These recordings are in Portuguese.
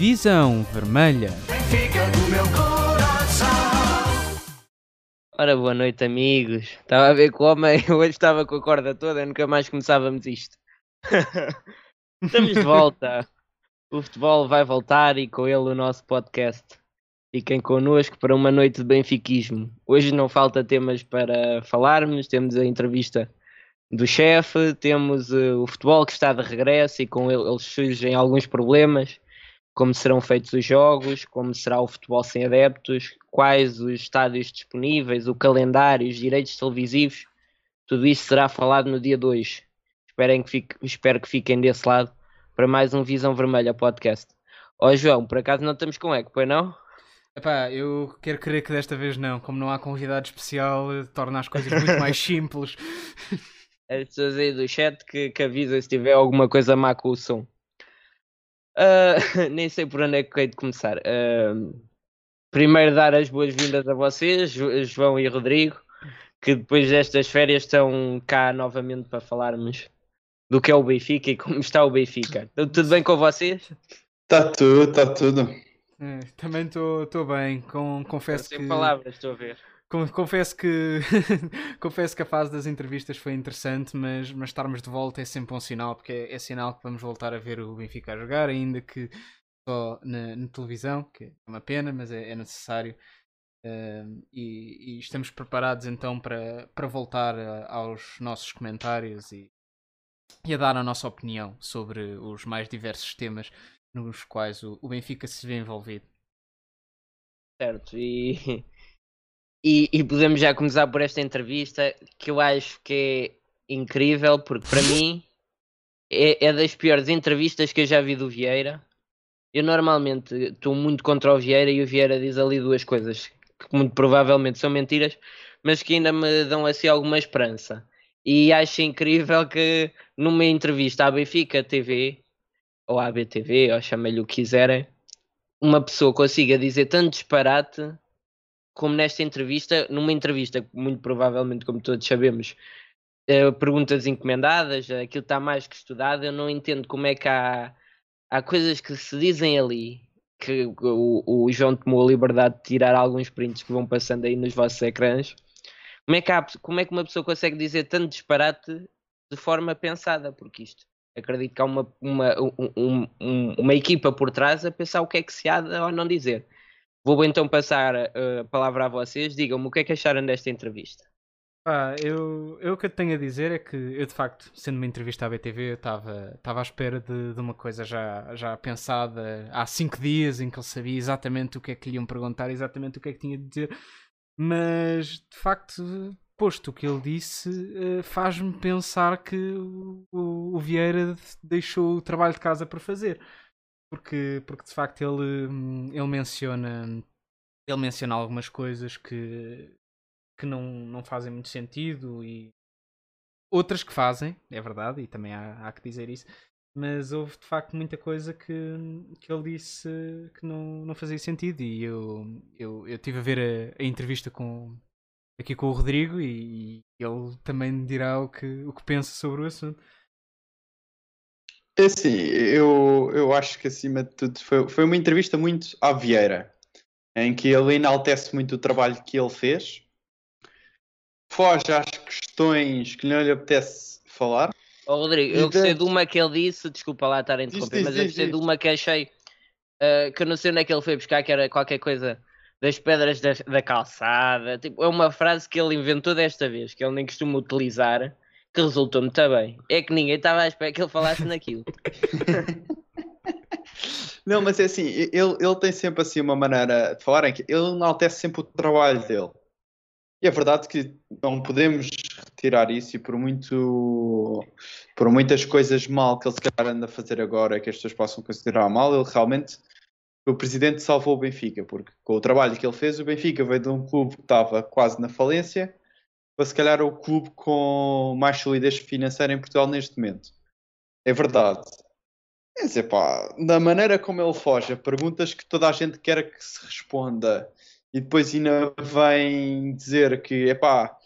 Visão Vermelha. Ora, boa noite, amigos. Estava a ver que o homem hoje estava com a corda toda, nunca mais começávamos isto. Estamos de volta. O futebol vai voltar e com ele o nosso podcast. Fiquem connosco para uma noite de benfiquismo. Hoje não falta temas para falarmos, temos a entrevista do chefe, temos uh, o futebol que está de regresso e com ele eles surgem alguns problemas, como serão feitos os jogos, como será o futebol sem adeptos, quais os estádios disponíveis, o calendário, os direitos televisivos, tudo isso será falado no dia 2. Esperem que fique, espero que fiquem desse lado para mais um Visão Vermelha podcast. Ó oh, João, por acaso não estamos com eco, pois não? Epá, eu quero crer que desta vez não, como não há convidado especial, torna as coisas muito mais simples. as pessoas aí do chat que, que avisam se tiver alguma coisa má com o som. Uh, nem sei por onde é que hei de começar. Uh, primeiro dar as boas-vindas a vocês, João e Rodrigo, que depois destas férias estão cá novamente para falarmos do que é o Benfica e como está o Benfica. Tudo bem com vocês? Está tudo, está tudo. É, também estou bem, com, confesso Sem que... palavras, estou a ver. Confesso que confesso que a fase das entrevistas foi interessante, mas, mas estarmos de volta é sempre um sinal, porque é, é sinal que vamos voltar a ver o Benfica a jogar, ainda que só na, na televisão, que é uma pena, mas é, é necessário. Uh, e, e, estamos preparados então para, para voltar a, aos nossos comentários e, e, a dar a nossa opinião sobre os mais diversos temas nos quais o, o Benfica se vê envolvido. Certo, e e, e, podemos já começar por esta entrevista que eu acho que é incrível, porque para mim é, é, das piores entrevistas que eu já vi do Vieira. Eu normalmente estou muito contra o Vieira e o Vieira diz ali duas coisas que muito provavelmente são mentiras, mas que ainda me dão assim alguma esperança. E acho incrível que numa entrevista à Benfica TV, ou à BTV, ou chame-lhe o que quiserem, uma pessoa consiga dizer tanto disparate como nesta entrevista, numa entrevista, muito provavelmente, como todos sabemos, uh, perguntas encomendadas, aquilo está mais que estudado, eu não entendo como é que há, há coisas que se dizem ali, que o, o João tomou a liberdade de tirar alguns prints que vão passando aí nos vossos ecrãs. Como é que, há, como é que uma pessoa consegue dizer tanto disparate de forma pensada? Porque isto, acredito que há uma, uma, um, um, uma equipa por trás a pensar o que é que se há ou não dizer. Vou então passar uh, a palavra a vocês. Digam-me o que é que acharam desta entrevista. Ah, eu, eu o que eu tenho a dizer é que eu, de facto, sendo uma entrevista à BTV, estava à espera de, de, uma coisa já, já pensada há cinco dias, em que ele sabia exatamente o que é que lhe iam perguntar, exatamente o que é que tinha de dizer, mas de facto, posto o que ele disse, uh, faz-me pensar que o, o, o Vieira deixou o trabalho de casa para fazer porque, porque de facto ele, hum, ele menciona ele menciona algumas coisas que, que não, não fazem muito sentido e outras que fazem, é verdade, e também há, há que dizer isso, mas houve de facto muita coisa que, que ele disse que não, não fazia sentido e eu, eu, eu tive a ver a, a entrevista com aqui com o Rodrigo e, e ele também dirá o que, o que pensa sobre o assunto. É assim, eu, eu acho que acima de tudo foi, foi uma entrevista muito à Vieira, em que ele enaltece muito o trabalho que ele fez, foge às questões que não lhe apetece falar. Oh, Rodrigo, eu gostei de uma que ele disse, desculpa lá estar a interromper, diz, mas diz, eu gostei diz. de uma que achei uh, que eu não sei onde é que ele foi buscar, que era qualquer coisa das pedras da, da calçada. Tipo, é uma frase que ele inventou desta vez, que ele nem costuma utilizar que resultou muito bem. É que ninguém estava à espera que ele falasse naquilo. Não, mas é assim, ele, ele tem sempre assim uma maneira de falar em que ele enaltece sempre o trabalho dele. E é verdade que não podemos retirar isso e por muito por muitas coisas mal que ele se calhar anda a fazer agora que as pessoas possam considerar mal, ele realmente o presidente salvou o Benfica, porque com o trabalho que ele fez, o Benfica veio de um clube que estava quase na falência para se calhar o clube com mais solidez financeira em Portugal neste momento. É verdade. Quer dizer, pá, da maneira como ele foge perguntas que toda a gente quer que se responda e depois ainda vem dizer que, é pá,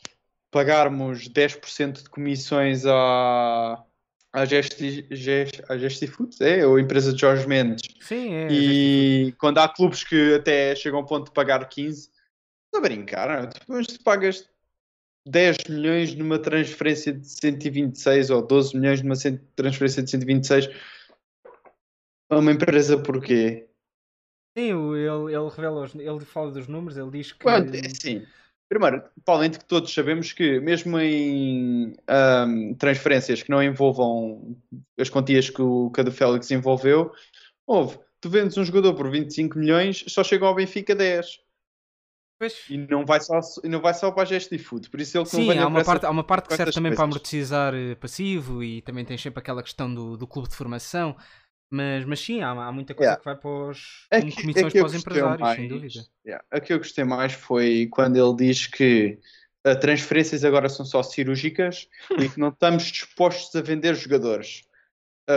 pagarmos 10% de comissões à, a Gesti, Gesti, a Gesti Foods, é, ou a empresa de Jorge Mendes. Sim, é. E quando há clubes que até chegam ao ponto de pagar 15, a brincar, não é? tu pagas 10 milhões numa transferência de 126 ou 12 milhões numa transferência de 126 a uma empresa porquê? Sim, ele, ele revela, os, ele fala dos números, ele diz que. É sim. Primeiro, provavelmente que todos sabemos que, mesmo em um, transferências que não envolvam as quantias que o Cadu Félix envolveu, houve. Tu vendes um jogador por 25 milhões, só chega ao Benfica 10. Pois. E não vai só, não vai só para a Gesti Food. Por isso ele Sim, há uma, parte, há uma parte que serve também para amortizar eh, passivo e também tem sempre aquela questão do, do clube de formação. Mas, mas sim, há, há muita coisa yeah. que vai para os é que, comissões é para os empresários, mais, sem dúvida. Yeah, a que eu gostei mais foi quando ele diz que as transferências agora são só cirúrgicas e que não estamos dispostos a vender jogadores.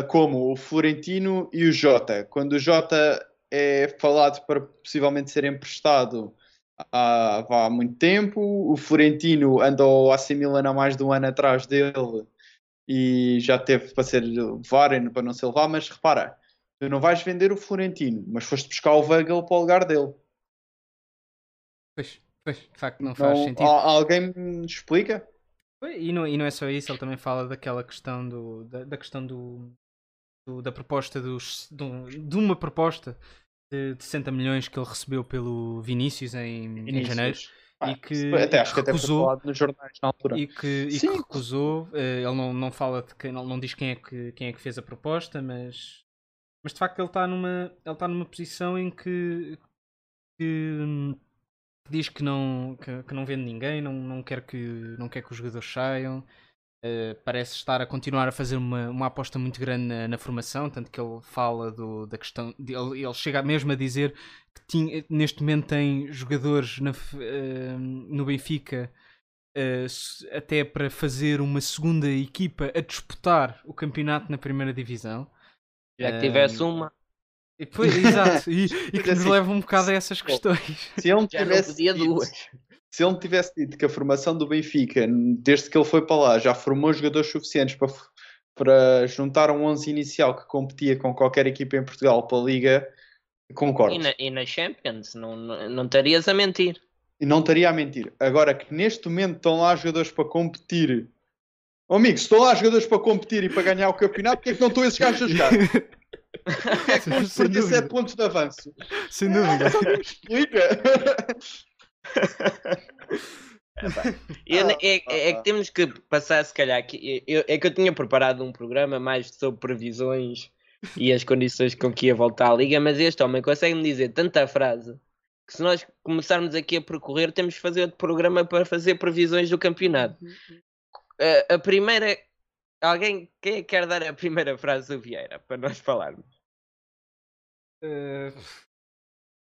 Como o Florentino e o Jota. Quando o Jota é falado para possivelmente ser emprestado há, há muito tempo, o Florentino andou AC Milan há mais de um ano atrás dele e já teve para ser Varen para não ser levar, mas repara, tu não vais vender o Florentino, mas foste buscar o Weigl para o lugar dele. Pois, pois, de facto não faz não, sentido. Alguém me explica? E não, e não é só isso, ele também fala daquela questão do, da, da questão do, do, da proposta dos, do, de uma proposta de, de 60 milhões que ele recebeu pelo Vinícius em, Vinícius. em janeiro ah, e que até acho que recusou, até nos jornais na altura. E que, e que recusou, eh, ele não, não fala de quem, não diz quem é, que, quem é que fez a proposta, mas, mas de facto ele está numa, ele está numa posição em que, que, que diz que não, que, que, não vende ninguém, não, não, quer que, não quer que os jogadores saiam. Uh, parece estar a continuar a fazer uma, uma aposta muito grande na, na formação, tanto que ele fala do, da questão. De, ele, ele, chega mesmo a dizer que tinha, neste momento tem jogadores na, uh, no Benfica uh, até para fazer uma segunda equipa a disputar o campeonato na primeira divisão. Já que tivesse uma. E, pois, exato, e, e que nos assim, leva um bocado a essas questões. Se ele tivesse. duas se ele tivesse dito que a formação do Benfica, desde que ele foi para lá, já formou jogadores suficientes para, para juntar um 11 inicial que competia com qualquer equipa em Portugal para a Liga, concordo. E na, e na Champions, não, não, não estarias a mentir. E não estaria a mentir. Agora que neste momento estão lá jogadores para competir. Oh, amigo, se estão lá jogadores para competir e para ganhar o campeonato, porque é que não estão esses gajos a jogar? Porque é que vamos perder 7 pontos de avanço? Sem dúvida. Ah, explica. é, é, é, que temos que passar, se calhar, que, eu, é que eu tinha preparado um programa mais sobre previsões e as condições com que ia voltar à liga, mas este homem consegue-me dizer tanta frase que se nós começarmos aqui a percorrer, temos que fazer outro programa para fazer previsões do campeonato. A, a primeira. Alguém quem é quer dar a primeira frase do Vieira para nós falarmos? Uh,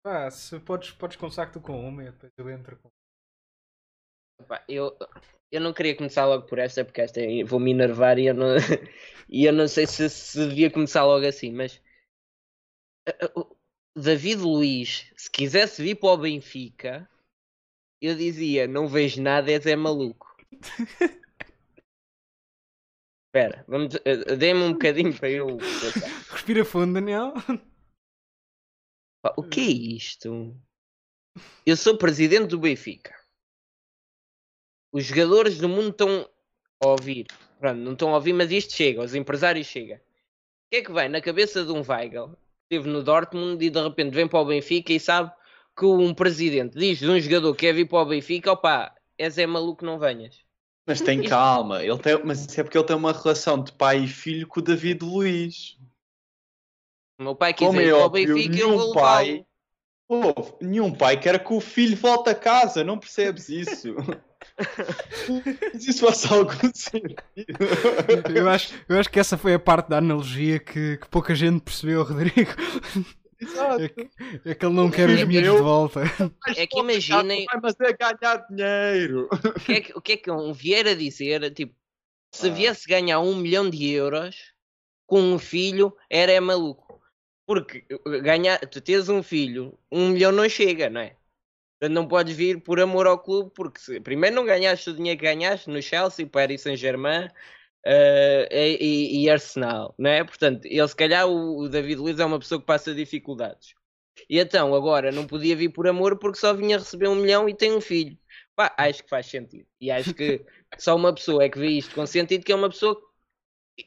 ah, se podes, podes começar tu com uma e depois eu entro com. eu, eu não queria começar logo por esta, porque esta vou me enervar e eu não, e eu não sei se, se devia começar logo assim, mas David Luiz, se quisesse vir para o Benfica, eu dizia: não vejo nada, és é maluco. Espera, vamos, dê-me um bocadinho para eu. Respira fundo, Daniel. O que é isto? Eu sou presidente do Benfica. Os jogadores do mundo estão a ouvir. Pronto, não estão a ouvir, mas isto chega, os empresários chega. O que é que vai na cabeça de um Weigl, que esteve no Dortmund e de repente vem para o Benfica e sabe que um presidente diz de um jogador que quer vir para o Benfica, opá, és é maluco, não venhas. Mas tem calma, ele tem, mas isso é porque ele tem uma relação de pai e filho com o David Luiz. O meu pai quiser ir ao Benfica, eu vou pai, oh, Nenhum pai quer que o filho volte a casa, não percebes isso? Isso fosse algum sentido. Eu acho, eu acho que essa foi a parte da analogia que, que pouca gente percebeu, Rodrigo. Exato. É que, é que ele não quer os miúdos de volta. É que imaginem. Mas é ganhar dinheiro. O que é que, o que, é que um Vieira dizer? Tipo, se ah. viesse ganhar um milhão de euros com um filho, era é maluco. Porque ganhar, tu tens um filho, um milhão não chega, não é? Não podes vir por amor ao clube, porque se, primeiro não ganhaste o dinheiro que ganhaste no Chelsea, Paris Saint-Germain, uh, e, e, Arsenal, não é? Portanto, ele se calhar o, o David Luiz é uma pessoa que passa dificuldades. E então agora não podia vir por amor porque só vinha receber um milhão e tem um filho. Pá, acho que faz sentido. E acho que só uma pessoa é que vê isto com sentido, que é uma pessoa.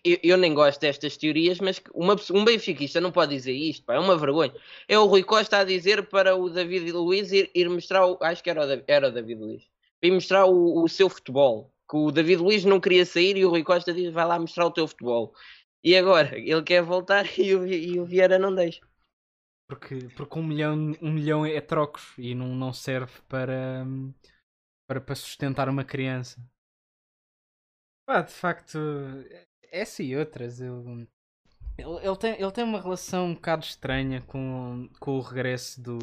Eu, eu nem gosto destas teorias, mas uma, um benfiquista não pode dizer isto, pá, é uma vergonha. É o Rui Costa a dizer para o David Luiz ir, ir mostrar, o, acho que era o, era o David Luiz, ir mostrar o, o seu futebol. Que o David Luiz não queria sair e o Rui Costa diz: vai lá mostrar o teu futebol. E agora ele quer voltar e o, e o Vieira não deixa. Porque, porque um, milhão, um milhão é trocos e não, não serve para, para, para sustentar uma criança. Pá, de facto, essa e outras. Eu, ele, ele, tem, ele tem uma relação um bocado estranha com, com o regresso do,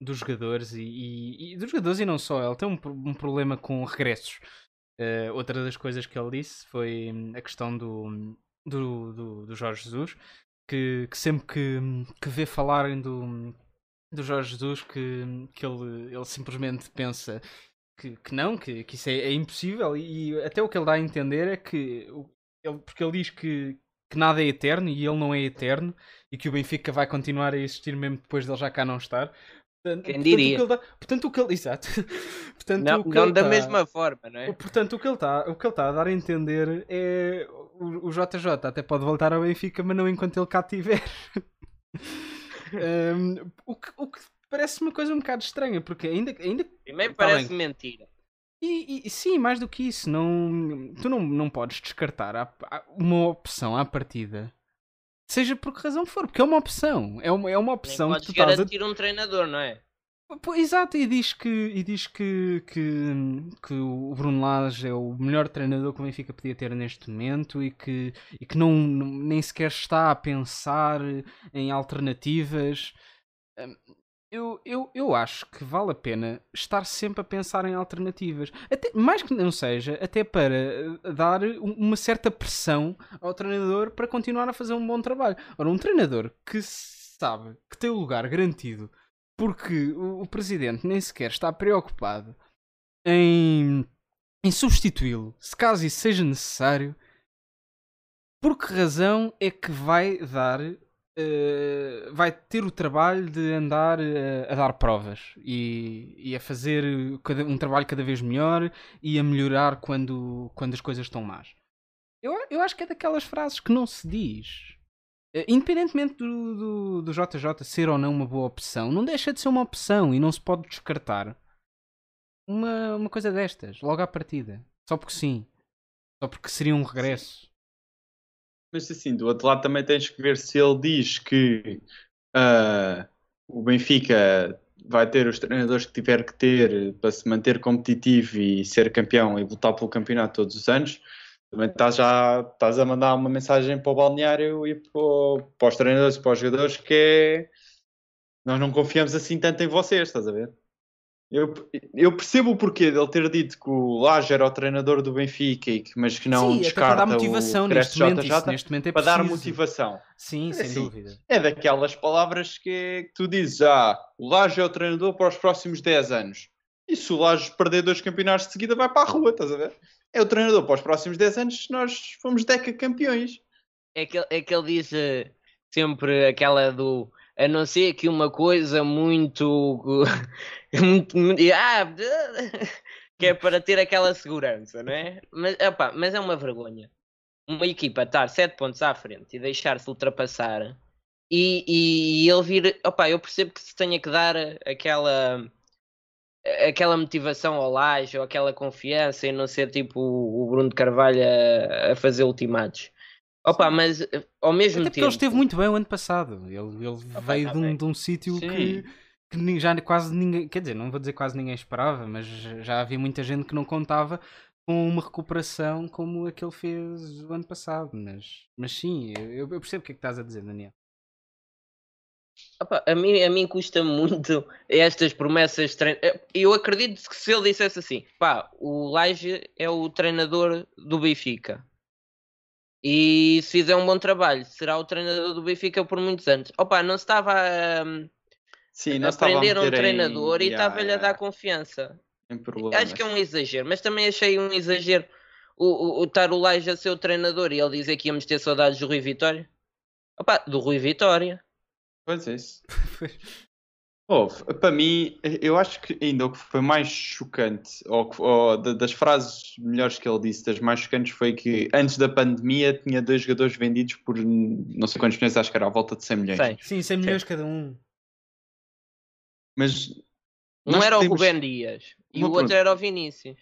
dos jogadores e, e, e dos jogadores e não só. Ele tem um, um problema com regressos. Uh, outra das coisas que ele disse foi a questão do, do, do, do Jorge Jesus, que, que sempre que, que vê falarem do, do Jorge Jesus que, que ele, ele simplesmente pensa que, que não, que, que isso é, é, impossível e até o que ele dá a entender é que ele, porque ele diz que, que nada é eterno e ele não é eterno e que o Benfica vai continuar a existir mesmo depois dele já cá não estar. Portanto, Quem diria? Portanto, o que ele dá, portanto, o que ele, exato. portanto, não, não da tá, mesma forma, não é? Portanto, o que ele está tá a dar a entender é o, o JJ até pode voltar ao Benfica, mas não enquanto ele cá estiver. um, o, que, o que parece uma coisa um bocado estranha, porque ainda. ainda Primeiro tá parece bem. mentira. E, e, sim, mais do que isso, não, tu não, não podes descartar uma opção à partida Seja por que razão for, porque é uma opção. É uma, é uma opção Nem que tu estás garantir a... um treinador, não é? Pô, exato, e diz, que, e diz que, que, que o Bruno Lage é o melhor treinador que o Benfica podia ter neste momento e que, e que não, não nem sequer está a pensar em alternativas. Eu, eu, eu acho que vale a pena estar sempre a pensar em alternativas. Até, mais que não seja, até para eh, dar uma certa pressão ao treinador para continuar a fazer um bom trabalho. Ora, um treinador que sabe que tem o lugar garantido porque o, o presidente nem sequer está preocupado em, em substituí-lo, se caso isso seja necessário, por que razão é que vai dar uh, vai ter o trabalho de andar uh, a dar provas e, e a fazer cada, um trabalho cada vez melhor e a melhorar quando, quando as coisas estão más. Eu, eu acho que é daquelas frases que não se diz. Uh, independentemente do, do, do JJ ser ou não uma boa opção, não deixa de ser uma opção e não se pode descartar uma, uma coisa destas, logo à partida. Só porque sim. Só porque seria um regresso. Mas assim, do outro lado também tens que ver se ele diz que uh, o Benfica vai ter os treinadores que tiver que ter para se manter competitivo e ser campeão e lutar pelo campeonato todos os anos. Também estás já estás a mandar uma mensagem para o balneário e para, para os treinadores e para os jogadores que é nós não confiamos assim tanto em vocês, estás a ver? Eu, eu, percebo o porquê dele ter dito que o Laje era o treinador do Benfica, e que, mas que não Sim, descarta para dar motivação o neste momento, JJ, isso, neste momento é para dar motivação. Sim, sem assim, dúvida. É daquelas palavras que, que tu dizes, ah, o Laje é o treinador para os próximos 10 anos. E se o Laje perder dois campeonatos de seguida, vai para a rua, estás a ver? É o treinador para os próximos 10 anos se nós fomos deca campeões. É que, é que ele diz uh, sempre aquela do a não ser que uma coisa muito, muito, muito ah, que é para ter aquela segurança, não é? Mas, opa, mas é uma vergonha. Uma equipa estar 7 pontos à frente e deixar-se ultrapassar e, e, e, ele vir, opa, eu percebo que se tenha que dar aquela aquela motivação ao laje ou aquela confiança e não ser tipo o Bruno de Carvalho a, a fazer ultimatos. Opa, mas eh, ao mesmo Até tempo. ele esteve muito bem o ano passado. Ele, ele Opa, veio tá de um, de um sítio que, que já quase ninguém. Quer dizer, não vou dizer quase ninguém esperava, mas já havia muita gente que não contava com uma recuperação como a que ele fez o ano passado. Mas, mas sim, eu, eu percebo o que é que estás a dizer, Daniel. Opa, a, mim, a mim custa muito estas promessas. Trein... Eu acredito que se ele dissesse assim, pá, o Laje é o treinador do Benfica e se fizer um bom trabalho, será o treinador do Benfica por muitos anos. Opa, não se estava a, Sim, a prender um treinador em... e estava-lhe yeah, a dar confiança. Acho que é um exagero, mas também achei um exagero o, o, o estar o Laje a ser o treinador e ele dizer que íamos ter saudades do Rui Vitória? Opa, do Rui Vitória. Pois é isso. Houve, para mim, eu acho que ainda o que foi mais chocante, ou, ou da- das frases melhores que ele disse, das mais chocantes, foi que antes da pandemia tinha dois jogadores vendidos por não sei quantos milhões, acho que era à volta de 100 milhões. Sei. Sim, 100 milhões cada um. Mas, Um Nós era o Rubén Dias e Uma o outro pergunta. era o Vinícius.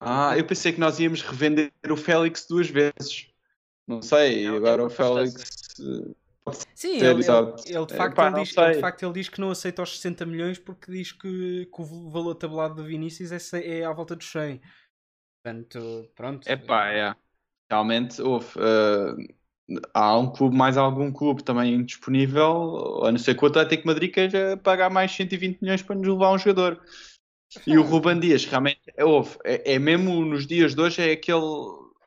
ah, eu pensei que nós íamos revender o Félix duas vezes. Não sei, Não, agora o Félix. Sim, Ser, ele, ele, ele de É, facto, pá, ele diz, ele de facto ele diz que não aceita os 60 milhões porque diz que, que o valor tabulado do Vinícius é, é à volta dos 100. Portanto, pronto. É pá, é. Realmente houve. eh, há um clube, mais algum clube também disponível, a não ser que o Atlético Madrid queira pagar mais 120 milhões para nos levar um jogador. E o Ruban Dias, realmente, é. É, é mesmo nos dias de hoje, é aquele.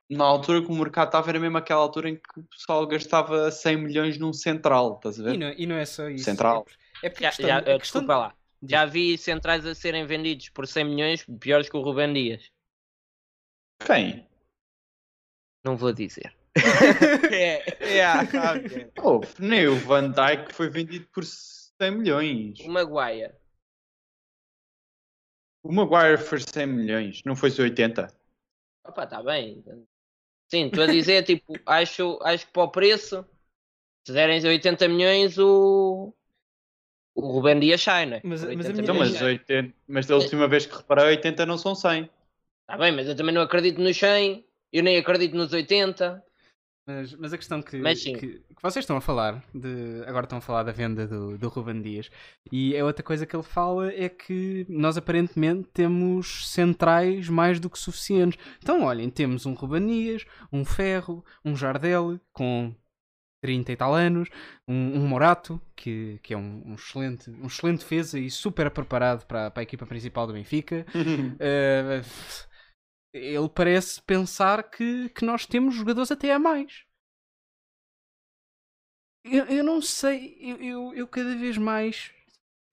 Na altura que o mercado estava, era mesmo aquela altura em que o pessoal gastava 100 milhões num central, estás a ver? E não, e não é só isso. Central. É porque Já, a questão, já, a eh, questão- desculpa lá. Já vi centrais a serem vendidos por 100 milhões piores que o Rubén Dias. Quem? Não vou dizer. é, é, ok. Houve. Nem o Van Dijk foi vendido por 100 milhões. O Maguire. O Maguire foi 100 milhões, não foi 80. Opa, tá bem. Sim, estou a dizer, tipo, acho, acho que para o preço, se derem 80 milhões, o, o Rubén Dias sai, não é? Mas- mas a 80 minha- Então, mas, sai. 80, mas da última vez que reparei, 80 não são 100. Tá bem, mas eu também não acredito nos 100, eu nem acredito nos 80. Mas, mas a questão que, Mas que, que vocês estão a falar, de, agora estão a falar da venda do, do Ruben Dias, e é outra coisa que ele fala é que nós aparentemente temos centrais mais do que suficientes. Então, olhem, temos um Ruben Dias, um Ferro, um Jardel com 30 e tal anos, um, um Morato, que, que é um, um excelente, um excelente defesa e super preparado para, para a equipa principal do Benfica. Uh, ele parece pensar que, que nós temos jogadores até a mais. Eu, eu não sei, eu, eu, eu cada vez mais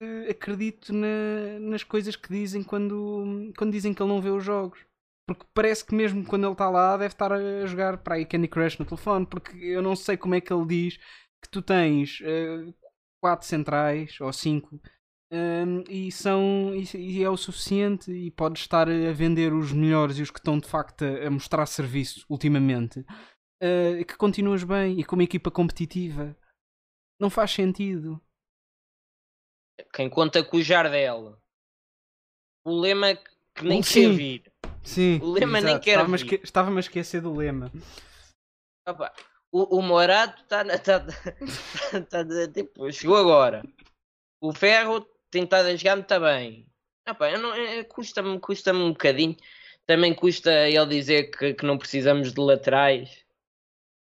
uh, acredito na- nas coisas que dizem quando, quando dizem que ele não vê os jogos. Porque parece que mesmo quando ele está lá deve estar a jogar para aí Candy Crush no telefone. Porque eu não sei como é que ele diz que tu tens uh, quatro centrais ou cinco um, e são e, e é o suficiente e podes estar a vender os melhores e os que estão de facto a, a mostrar serviço ultimamente uh, que continuas bem e com uma equipa competitiva não faz sentido Quem conta com o Jardel. O lema que nem Sim. quer vir. sim O Lema nem exato. quer estava-me a, vir. esque- estava-me a esquecer do lema Opa, o, o Morato está tá, tá, tá- tipo, chegou agora. O Ferro tem estado a jogar muito bem. Opa, eu não- é- custa-me custa um bocadinho. Também custa ele dizer que, que não precisamos de laterais.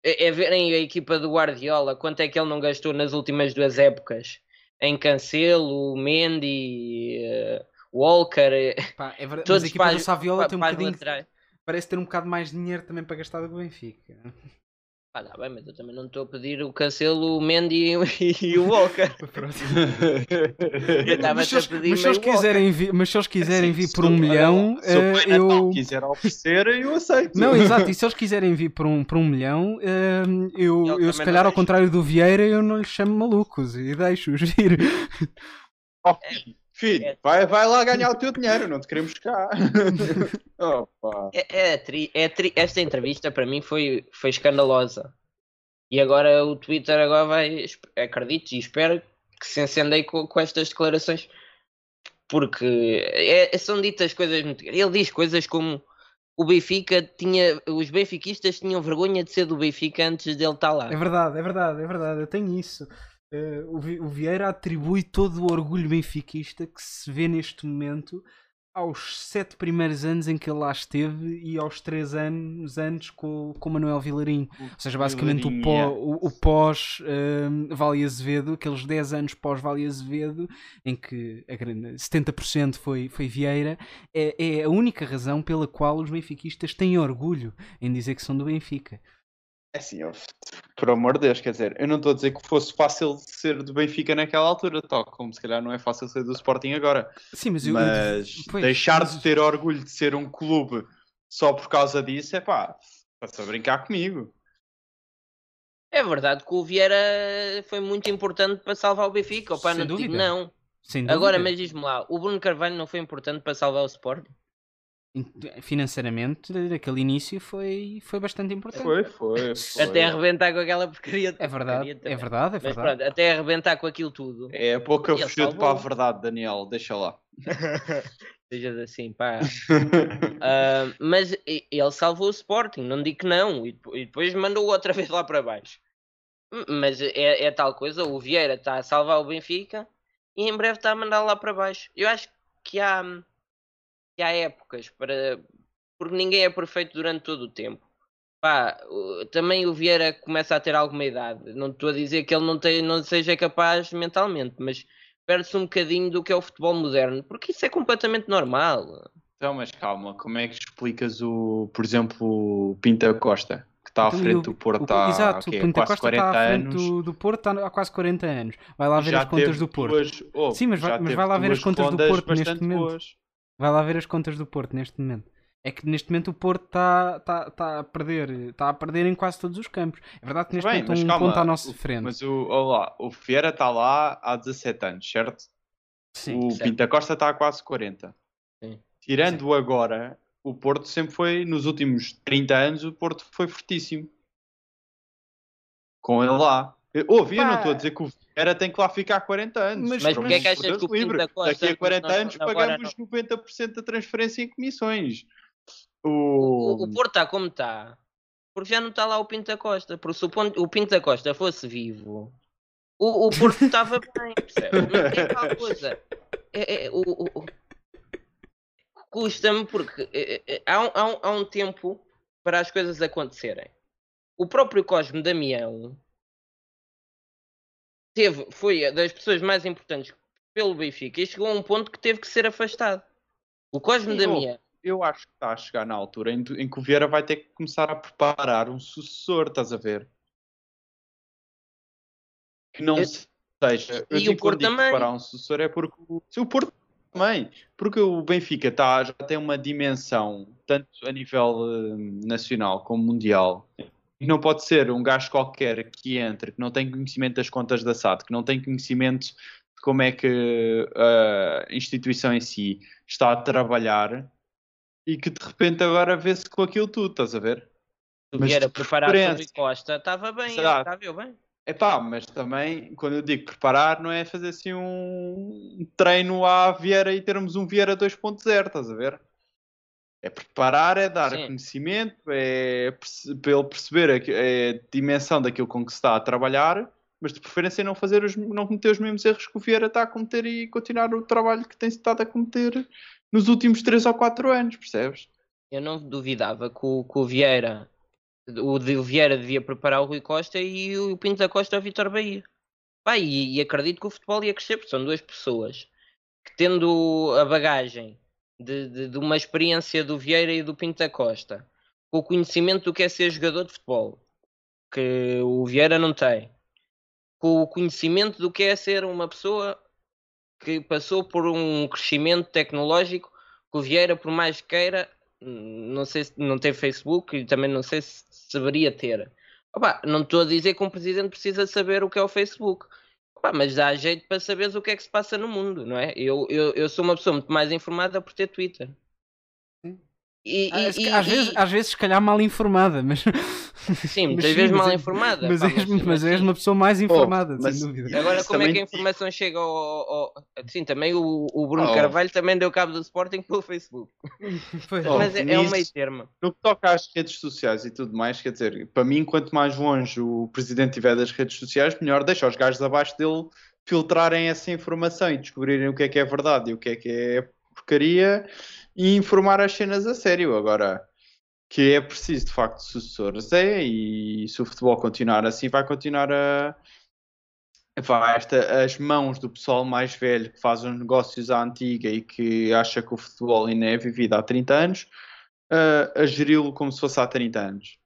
É, é verem a equipa do Guardiola, quanto é que ele não gastou nas últimas duas épocas. Em Cancelo, Mendy, eh, Walker, eh, Pá, é verdade, mas todos a equipa para, do Saviola para- tem um bocadinho laterais. parece ter um bocado mais dinheiro também para gastar do que o Benfica Ah, tá bem, mas eu também não estou a pedir o Cancelo, o Mendy e, e o Walker. Eu estava mas se a eles, pedir mas se eles quiserem vir, mas se eles quiserem vir por um milhão se o eh, eu quiser oferecer, eu aceito. Não, exato, e se eles quiserem vir por um, por um milhão, hum, eu, eu se calhar ao contrário do Vieira, eu não lhes chamo malucos e deixo-os vir. Oh, filho, É. vai, vai lá ganhar o teu dinheiro, não te queremos cá. Opa. É, é tri- é tri- esta entrevista para mim foi, foi escandalosa. E agora o Twitter agora vai, acredito e espero que se encenda aí com, com estas declarações. Porque é- são ditas coisas muito. Ele diz coisas como o Benfica tinha. Os benfiquistas tinham vergonha de ser do Benfica antes dele estar lá. É verdade, é verdade, é verdade, eu tenho isso. Eh, o, Vi- o Vieira atribui todo o orgulho benfiquista que se vê neste momento aos sete primeiros anos em que ele lá esteve e aos três anos antes com, com o Manuel Vilarinho. Ou seja, basicamente o, pó, yeah. o, o pós hum, Vale Azevedo, aqueles 10 anos pós Vale Azevedo, em que a grande, 70% foi, foi Vieira, é, é a única razão pela qual os benfiquistas têm orgulho em dizer que são do Benfica. É assim, eu- por amor de Deus, quer dizer, eu não estou a dizer que fosse fácil ser do Benfica naquela altura, tal como se calhar não é fácil ser do Sporting agora. Sim, mas, eu, Mas pois, deixar mas- de ter orgulho de ser um clube só por causa disso, é pá, está-se a brincar comigo. É verdade que o Vieira foi muito importante para salvar o Benfica. Opa, Sem não te digo dúvida. não. Sem dúvida. Agora, mas diz-me lá, o Bruno Carvalho não foi importante para salvar o Sporting? Financeiramente, aquele início foi, foi bastante importante. Foi, foi. foi. Até arrebentar com aquela porcaria. É verdade, porcaria é verdade, é Mas verdade. pronto, até arrebentar com aquilo tudo. É a pouca Ele fugiu para a verdade, Daniel, deixa lá. Sejas assim, pá. Ah, mas ele salvou o Sporting, não digo que não. E depo- depois mandou outra vez lá para baixo. Mas é, é tal coisa, o Vieira está a salvar o Benfica e em breve está a mandar lá para baixo. Eu acho que há, que há épocas para. Porque ninguém é perfeito durante todo o tempo. Pá, também o Vieira começa a ter alguma idade. Não estou a dizer que ele não, tem, não seja capaz mentalmente, mas perde-se um bocadinho do que é o futebol moderno, porque isso é completamente normal. Então, mas calma, como é que explicas o, por exemplo, o Pinta Costa, que está à Então, frente o- do Porto o- há Exato, Pinta quase Costa 40 está à frente anos? do, do Porto há quase 40 anos. Vai lá ver já as contas do Porto. duas- oh, Sim, mas vai- mas vai lá ver as contas do Porto neste momento. boas. Vai lá ver as contas do Porto neste momento. É que neste momento o Porto está tá, tá a perder. Está a perder em quase todos os campos. É verdade que neste Bem, momento um calma, ponto à nossa frente. Mas o, olá, o Vieira está lá há 17 anos, certo? Sim. o certo. Pinta Costa está há quase 40. Sim. Tirando agora, o Porto sempre foi, nos últimos 30 anos, o Porto foi fortíssimo. Com ele lá. Ouve, eu não estou a dizer que o Vieira tem que lá ficar 40 anos. Mas- Mas Por porque é que achas que o livre. Pinta Costa Daqui a 40 não- anos agora pagamos 90% da transferência em comissões. O... O, o Porto está como está. Porque já não está lá o Pinta Costa. Porque se o, o Pinta Costa fosse vivo, o, o Porto estava bem, percebes? Mas é tal coisa. É, é, o, o- o- Custa-me porque é, é, há, um, há, um, há um tempo para as coisas acontecerem. O próprio Cosme Damião teve, foi das pessoas mais importantes pelo Benfica e chegou a um ponto que teve que ser afastado. O Cosme Sim, Damião. Eu acho que está a chegar na altura em, em que o Vieira vai ter que começar a preparar um sucessor, estás a ver? Que não Eu- seja. Eu E o Porto também. preparar um sucessor é porque o, Porto também. Porque o Benfica tá, já tem uma dimensão, tanto a nível eh, nacional como mundial. E não pode ser um gajo qualquer que entre, que não tem conhecimento das contas da SAD, que não tem conhecimento de como é que a instituição em si está a trabalhar e que de repente agora vê-se com aquilo tudo, estás a ver? Se Mas a de preparar preferência. Costa, estava bem, estava eu bem. Epá, mas também, quando eu digo preparar, não é fazer assim um treino à Vieira e termos um Vieira 2.0, estás a ver? É preparar, é dar Sim. conhecimento, é para ele perceber a, a dimensão daquilo com que se está a trabalhar, mas de preferência não, fazer os, não cometer os mesmos erros que o Vieira está a cometer e continuar o trabalho que tem estado a cometer nos últimos 3 ou 4 anos, percebes? Eu não duvidava que o, que o Vieira, o, o Vieira devia preparar o Rui Costa e o Pinto da Costa o Vitor Bahia. Pá, e, e acredito que o futebol ia crescer, porque são duas pessoas que tendo a bagagem de, de, de uma experiência do Vieira e do Pinto da Costa, com o conhecimento do que é ser jogador de futebol, que o Vieira não tem, com o conhecimento do que é ser uma pessoa que passou por um crescimento tecnológico que o Vieira, por mais que queira, não sei se não tem Facebook e também não sei se deveria ter. Opa, não estou a dizer que um presidente precisa saber o que é o Facebook, Opa, mas dá jeito para saberes o que é que se passa no mundo, não é? Eu, eu, eu sou uma pessoa muito mais informada por ter Twitter. E, Ah, e- e- às, e- vezes, às vezes, se calhar, mal informada, mas. Sim, mas muitas vezes mas mal é- informada. Mas, pá, és, mas- mas mas és sim. uma pessoa mais informada, mas- sem dúvida. Agora, como é que a também- informação chega ao. ao- Sim, também o, o Bruno Oh. Carvalho também deu cabo do Sporting pelo Facebook. Pois. Oh, Mas é, é um meio termo. No que toca às redes sociais e tudo mais, quer dizer, para mim, quanto mais longe o presidente estiver das redes sociais, melhor deixa os gajos abaixo dele filtrarem essa informação e descobrirem o que é que é verdade e o que é que é porcaria e informar as cenas a sério. Agora, que é preciso de facto sucessores, é, e se o futebol continuar assim, vai continuar a. Vai, esta, as mãos do pessoal mais velho que faz os negócios à antiga e que acha que o futebol ainda é vivido há 30 anos, a, a geri-lo como se fosse há 30 anos.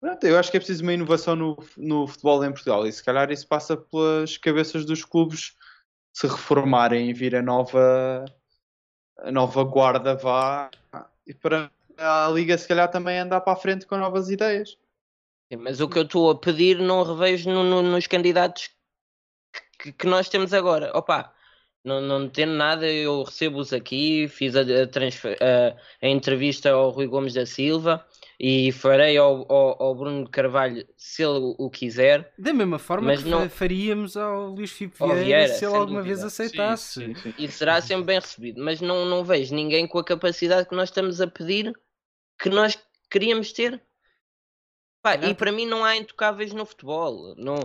Pronto, eu acho que é preciso uma inovação no, no futebol em Portugal e se calhar isso passa pelas cabeças dos clubes se reformarem e vir a nova, a nova guarda vá e para a Liga se calhar também andar para a frente com novas ideias. Mas o que eu estou a pedir não revejo no- no- nos candidatos que, que nós temos agora. Opa, não, não tendo nada, eu recebo-os aqui, fiz a, a a- a entrevista ao Rui Gomes da Silva e farei ao, ao- ao Bruno Carvalho se ele o- quiser. Da mesma forma Mas que não- fa- faríamos ao Luís Filipe Ao Vieira, Vieira, se ele alguma dúvida. vez aceitasse. Sim, sim, sim. e será sempre bem recebido. Mas não, não vejo ninguém com a capacidade que nós estamos a pedir que nós queríamos ter. Pá, e para mim não há intocáveis no futebol. Não,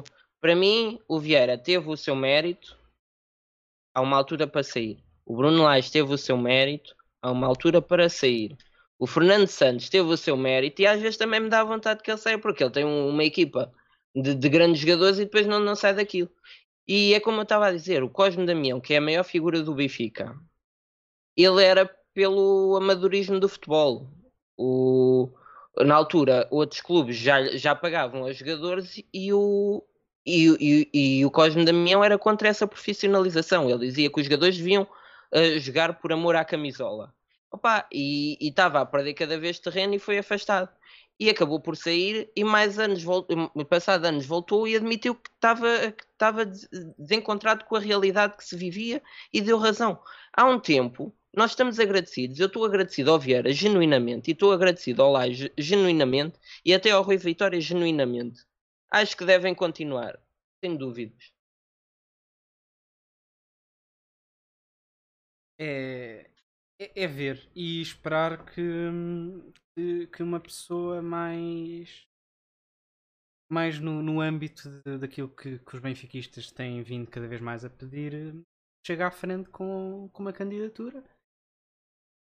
para mim, o Vieira teve o seu mérito há uma altura para sair. O Bruno Lage teve o seu mérito há uma altura para sair. O Fernando Santos teve o seu mérito e às vezes também me dá vontade que ele saia porque ele tem um- uma equipa de, de grandes jogadores e depois não, não sai daquilo. E é como eu estava a dizer, o Cosme Damião, que é a maior figura do Benfica, ele era pelo amadorismo do futebol. O, na altura, outros clubes já, já pagavam aos jogadores e o, e, e, e o Cosme Damião era contra essa profissionalização. Ele dizia que os jogadores deviam eh, jogar por amor à camisola. Opa, e estava a perder cada vez terreno e foi afastado. E acabou por sair e mais anos, vol- passado anos, voltou e admitiu que estava, que estava des- desencontrado com a realidade que se vivia e deu razão. Há um tempo, nós estamos agradecidos, eu estou agradecido ao Vieira genuinamente e estou agradecido ao Laje genuinamente e até ao Rui Vitória genuinamente. Acho que devem continuar, sem dúvidas. É, é, é ver e esperar que, que, uma pessoa mais mais no, no âmbito de- daquilo que, que os benfiquistas têm vindo cada vez mais a pedir chegue à frente com, com uma candidatura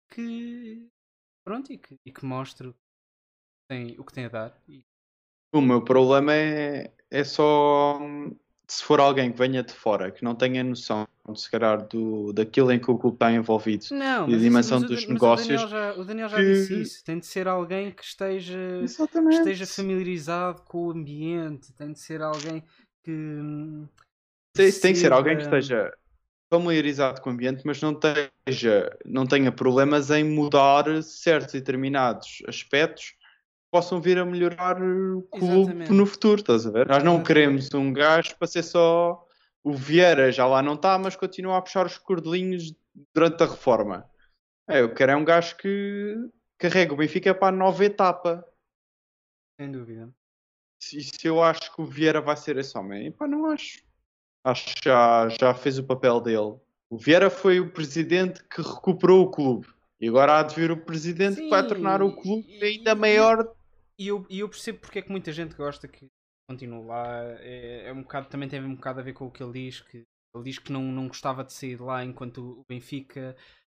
que pronto e que, e que mostre o que tem, o que tem a dar. O meu problema é, é só se for alguém que venha de fora, que não tenha noção, se calhar, do, daquilo em que o clube está envolvido. Não, E a dimensão isso- o dos mas negócios O Daniel já, o Daniel já que- disse isso. Tem de ser alguém que esteja, Exatamente. esteja familiarizado com o ambiente. Tem de ser alguém que. hum, Tem, tem que ser alguém que esteja familiarizado com o ambiente, mas não, esteja, não tenha problemas em mudar certos e determinados aspectos possam vir a melhorar o clube Exatamente. no futuro, estás a ver? Nós não Exatamente. queremos um gajo para ser só o Vieira, já lá não está, mas continua a puxar os cordelinhos durante a reforma. É, eu quero é um gajo que carrega o Benfica para a nova etapa. Sem dúvida. Se, se eu acho que o Vieira vai ser esse homem, pá, não acho. Acho que já, já fez o papel dele. O Vieira foi o presidente que recuperou o clube. E agora há de vir o presidente que vai Sim, tornar o e- clube e- ainda e- maior. E eu, e eu percebo porque é que muita gente gosta que continue lá. É, é um bocado, também tem um bocado a ver com o que ele diz. Que ele diz que não, não gostava de sair de lá enquanto o Benfica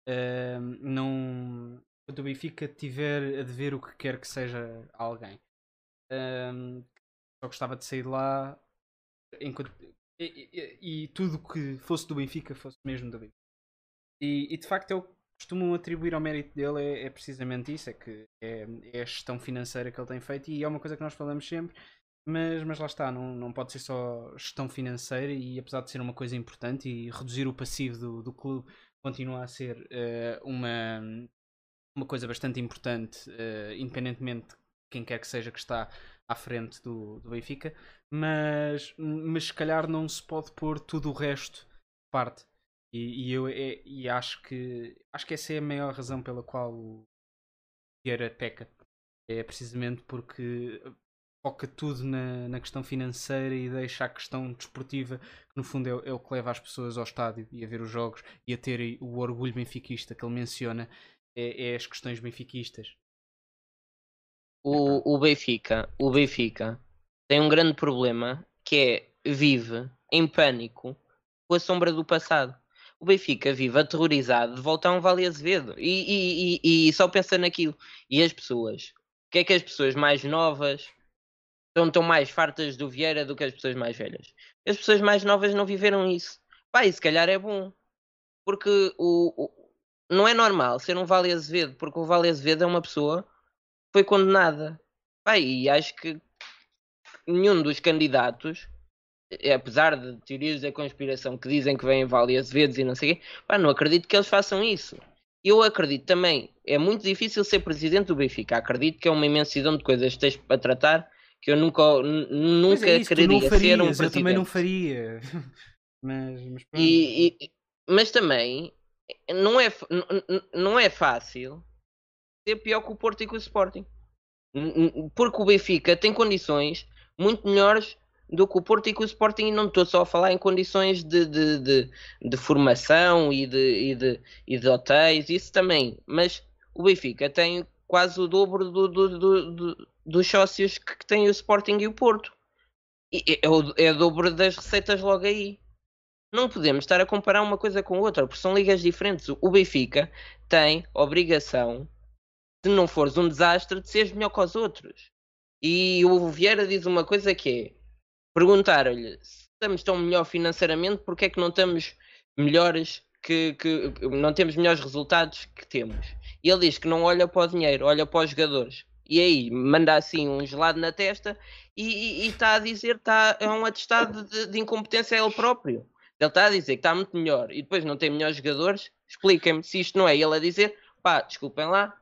hum, não. Enquanto o Benfica tiver a dever o que quer que seja a alguém. Hum, só gostava de sair de lá enquanto. E, e- e tudo que fosse do Benfica fosse mesmo do Benfica. E, e de facto é o costumam atribuir ao mérito dele é, é precisamente isso, é que é, é a gestão financeira que ele tem feito e é uma coisa que nós falamos sempre, mas, mas lá está, não, não pode ser só gestão financeira e apesar de ser uma coisa importante e reduzir o passivo do, do clube continua a ser eh, uma, uma coisa bastante importante, eh, independentemente de quem quer que seja que está à frente do, do Benfica, mas, mas se calhar não se pode pôr tudo o resto parte. E, e eu é- e acho que acho que essa é a maior razão pela qual o Vieira peca. É precisamente porque foca tudo na, na questão financeira e deixa a questão desportiva, que no fundo é, é o que leva as pessoas ao estádio e a ver os jogos e a ter o orgulho benfiquista que ele menciona, é, é as questões benfiquistas. O, o Benfica, o Benfica tem um grande problema que é vive em pânico com a sombra do passado. O Benfica vive aterrorizado de voltar a um Vale Azevedo e, e, e, e só pensa naquilo. E as pessoas? O que é que as pessoas mais novas estão tão mais fartas do Vieira do que as pessoas mais velhas? As pessoas mais novas não viveram isso. Pá, e se calhar é bom. Porque o, o- não é normal ser um Vale Azevedo, porque o Vale Azevedo é uma pessoa foi condenada. Pá, e acho que nenhum dos candidatos, apesar de teorias da conspiração que dizem que vêm Vale Azevedos e não sei o quê, pá, não acredito que eles façam isso. Eu acredito também, é muito difícil ser presidente do Benfica. Acredito que é uma imensidão de coisas que tens para tratar que eu nunca, nunca é isso, quereria farias, ser um presidente. Eu também não faria. mas, mas, e, e, mas também não é, não é fácil ser pior que o Porto e que o Sporting. Porque o Benfica tem condições muito melhores do que o Porto e que o Sporting, e não estou só a falar em condições de, de, de, de formação e de, e, de, e de hotéis, isso também, mas o Benfica tem quase o dobro do, do, do, dos sócios que tem o Sporting e o Porto. E é, o, é o dobro das receitas logo aí. Não podemos estar a comparar uma coisa com outra, porque são ligas diferentes. O Benfica tem obrigação, se não fores um desastre, de seres melhor que os outros. E o Vieira diz uma coisa que é perguntar-lhe se estamos tão melhor financeiramente, porque é que não estamos melhores que, que, não temos melhores resultados que temos. E ele diz que não olha para o dinheiro, olha para os jogadores. E aí manda assim um gelado na testa e está a dizer está é um atestado de, de incompetência a ele próprio. Ele está a dizer que está muito melhor e depois não tem melhores jogadores. Expliquem-me se isto não é ele a dizer, pá, desculpem lá,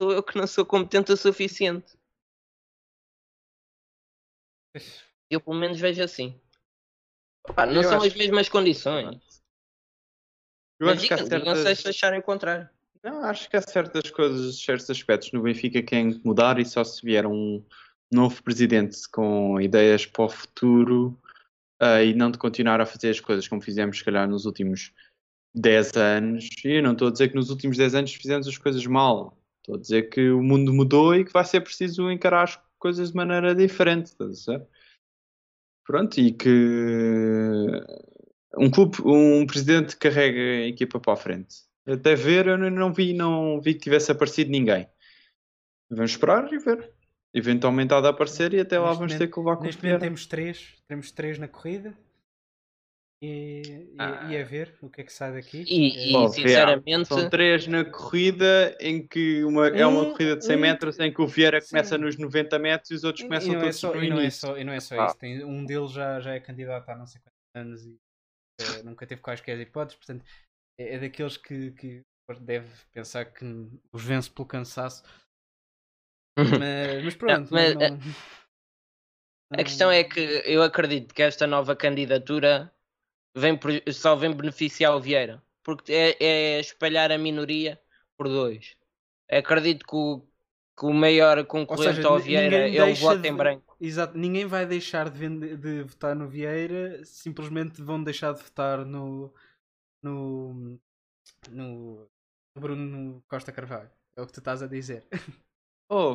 sou eu que não sou competente o suficiente. Eu pelo menos vejo assim. Pá, não eu são as mesmas condições. Eu Mas certas... digam se acharem o contrário. Não, acho que há certas coisas, certos aspectos no Benfica que têm que mudar e só se vier um novo presidente com ideias para o futuro uh, e não de continuar a fazer as coisas como fizemos, se calhar, nos últimos 10 anos. E eu não estou a dizer que nos últimos 10 anos fizemos as coisas mal. Estou a dizer que o mundo mudou e que vai ser preciso encarar as coisas de maneira diferente. Estás a Pronto, e que um clube, um presidente carrega a equipa para a frente. Até ver, eu não vi, não vi que tivesse aparecido ninguém. Vamos esperar e ver. Eventualmente há de aparecer e até lá vamos ter que levar com Neste momento temos três, temos três na corrida. E, ah. e, a ver o que é que sai daqui. E, e sinceramente. São três na corrida em que uma, é uma corrida de 100 metros em que o Vieira Sim. começa nos 90 metros e os outros começam é todos só, no e não é só E não é só ah. isso. Tem, um deles já, já é candidato há não sei quantos anos e é, nunca teve quaisquer hipóteses. Portanto, é, é daqueles que, que deve pensar que os vence pelo cansaço. Mas, mas pronto. Não, mas, não, a, a questão é que eu acredito que esta nova candidatura vem, só vem beneficiar o Vieira, porque é, é espalhar a minoria por dois. Acredito que o, que o maior concorrente seja, ao Vieira é o voto de, em branco. Exato, ninguém vai deixar de, vender, de, votar no Vieira, simplesmente vão deixar de votar no, no, no Bruno Costa Carvalho. É o que tu estás a dizer. Oh,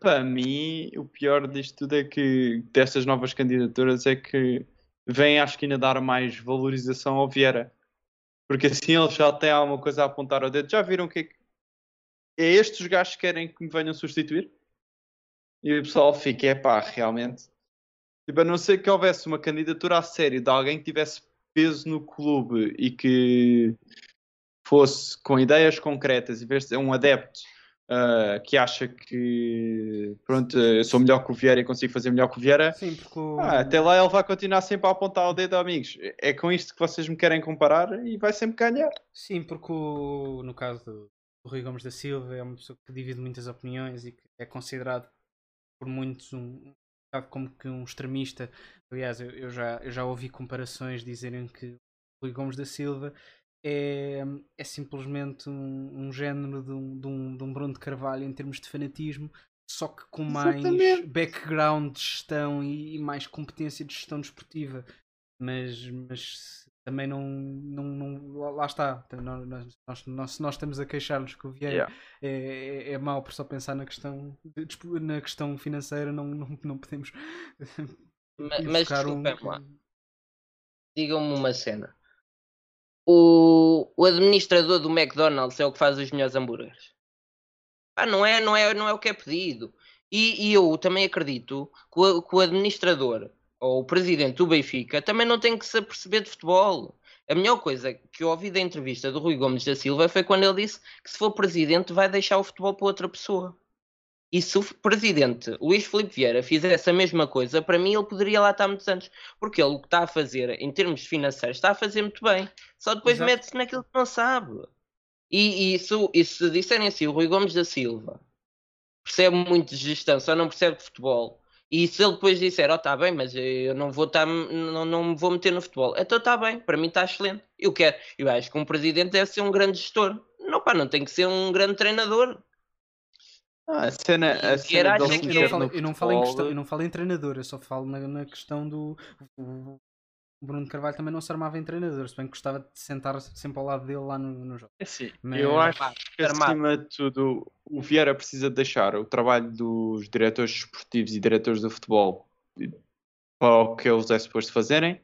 para mim, o pior disto tudo é que destas novas candidaturas é que vem à esquina dar mais valorização ao Vieira. Porque assim ele já tem alguma coisa a apontar ao dedo. Já viram que é, que é estes os gajos que querem que me venham substituir? E o pessoal fica, é pá, realmente. Tipo, a não ser que houvesse uma candidatura a sério de alguém que tivesse peso no clube e que fosse com ideias concretas, em vez ser um adepto uh, que acha que pronto, eu sou melhor que o Vieira e consigo fazer melhor que o Vieira, Sim, porque o... ah, até lá ele vai continuar sempre a apontar o dedo, amigos. É com isto que vocês me querem comparar e vai sempre ganhar. Sim, porque o, no caso do, do Rui Gomes da Silva é uma pessoa que divide muitas opiniões e que é considerado por muitos um, como que um extremista. Aliás, eu, eu, já, eu já ouvi comparações dizerem que Rui Gomes da Silva é, é simplesmente um, um género de um, de, um, de um Bruno de Carvalho em termos de fanatismo, só que com mais Exatamente. background de gestão e, e, mais competência de gestão desportiva. Mas, mas também não, não, não lá está. Nós, nós, nós, nós estamos a queixar-nos que o Vieira yeah. é, é, é mau por só pensar na questão, na questão financeira, não, não, não podemos. mas, mas desculpem um... lá. Digam-me uma cena o, o administrador do McDonald's é o que faz os melhores hambúrgueres. Ah, não é, não é, não é o que é pedido. E, e eu também acredito que o, que o, administrador ou o presidente do Benfica também não tem que se aperceber de futebol. A melhor coisa que eu ouvi da entrevista do Rui Gomes da Silva foi quando ele disse que se for presidente vai deixar o futebol para outra pessoa. E se o presidente Luís Filipe Vieira fizesse a mesma coisa, para mim ele poderia lá estar muitos anos. Porque ele o que está a fazer em termos financeiros está a fazer muito bem. Só depois mete-se naquilo que não sabe. E, e, isso, e se disserem assim, o Rui Gomes da Silva percebe muito de gestão, só não percebe de futebol. E se ele depois disser, ó, oh, tá bem, mas eu não vou estar, não, não me vou meter no futebol, então está bem, para mim está excelente. Eu quero, eu acho que um presidente deve ser um grande gestor. Não, pá, não tem que ser um grande treinador. Ah, a cena, a cena eu, não, eu, falo, eu, não falo em questão, eu não falo em treinador, eu só falo na, na questão do. O Bruno Carvalho também não se armava em treinador, se bem que gostava de sentar sempre ao lado dele lá no, no jogo. É sim, Mas... eu acho que acima de tudo o Vieira precisa deixar o trabalho dos diretores esportivos e diretores do futebol para o que eles é suposto fazerem.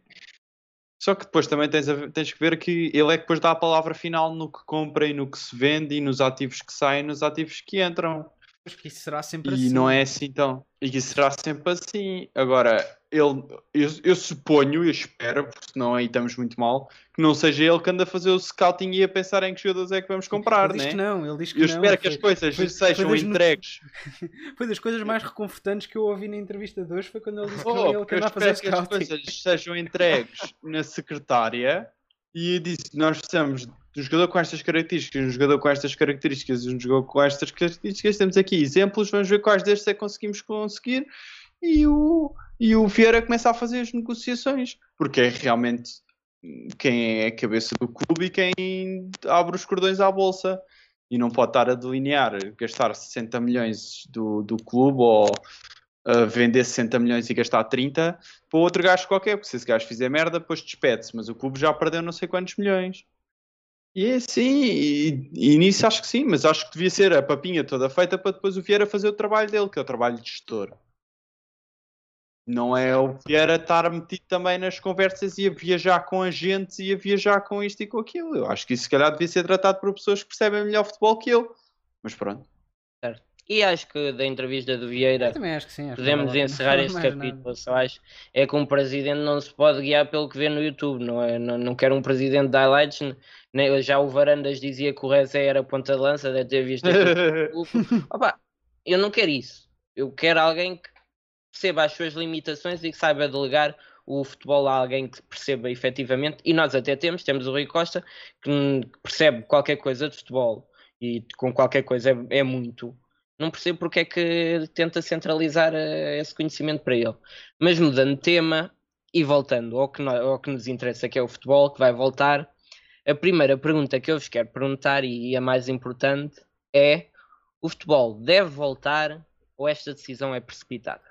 Só que depois também tens, a, tens que ver que ele é que depois dá a palavra final no que compra e no que se vende e nos ativos que saem e nos ativos que entram. Mas que isso será sempre e assim. E não é assim então. E isso será sempre assim. Agora, ele, eu, eu suponho e espero, porque senão aí estamos muito mal, que não seja ele que anda a fazer o scouting e a pensar em que jogadores é que vamos comprar, ele né? Diz que não, ele diz que eu não. espero que as coisas foi, sejam foi entregues. foi das coisas mais reconfortantes que eu ouvi na entrevista de hoje, foi quando ele disse que oh, ele que anda a fazer scouting. que as coisas sejam entregues na secretária e disse: Nós precisamos um jogador com estas características, um jogador com estas características, um jogador com estas características. Temos aqui exemplos, vamos ver quais destes é que conseguimos conseguir. E o, e o Vieira começa a fazer as negociações, porque é realmente quem é a cabeça do clube e quem abre os cordões à bolsa. E não pode estar a delinear, gastar 60 milhões do, do clube ou uh, vender 60 milhões e gastar 30 para outro gajo qualquer, porque se esse gajo fizer merda, depois despede-se, mas o clube já perdeu não sei quantos milhões. E é sim, e, e, nisso acho que sim, mas acho que devia ser a papinha toda feita para depois o Vieira fazer o trabalho dele, que é o trabalho de gestor. Não é o Vieira estar metido também nas conversas e a viajar com agentes e a viajar com isto e com aquilo. Eu acho que isso se calhar devia ser tratado por pessoas que percebem melhor futebol que eu. Mas pronto. E acho que da entrevista do Vieira sim, podemos encerrar este capítulo. Só acho é que um presidente não se pode guiar pelo que vê no YouTube. Não, é? não, não quero um presidente de highlights. Nem, já o Varandas dizia que o Rezé era ponta de lança, deve ter visto. Opa, eu não quero isso. Eu quero alguém que perceba as suas limitações e que saiba delegar o futebol a alguém que perceba efetivamente. E nós até temos, temos o Rui Costa, que percebe qualquer coisa de futebol e com qualquer coisa é, é muito não percebo porque é que tenta centralizar uh, esse conhecimento para ele. Mas mudando de tema e voltando ao que, no, ao que nos interessa, que é o futebol, que vai voltar, a primeira pergunta que eu vos quero perguntar, e a mais importante, é: o futebol deve voltar ou esta decisão é precipitada?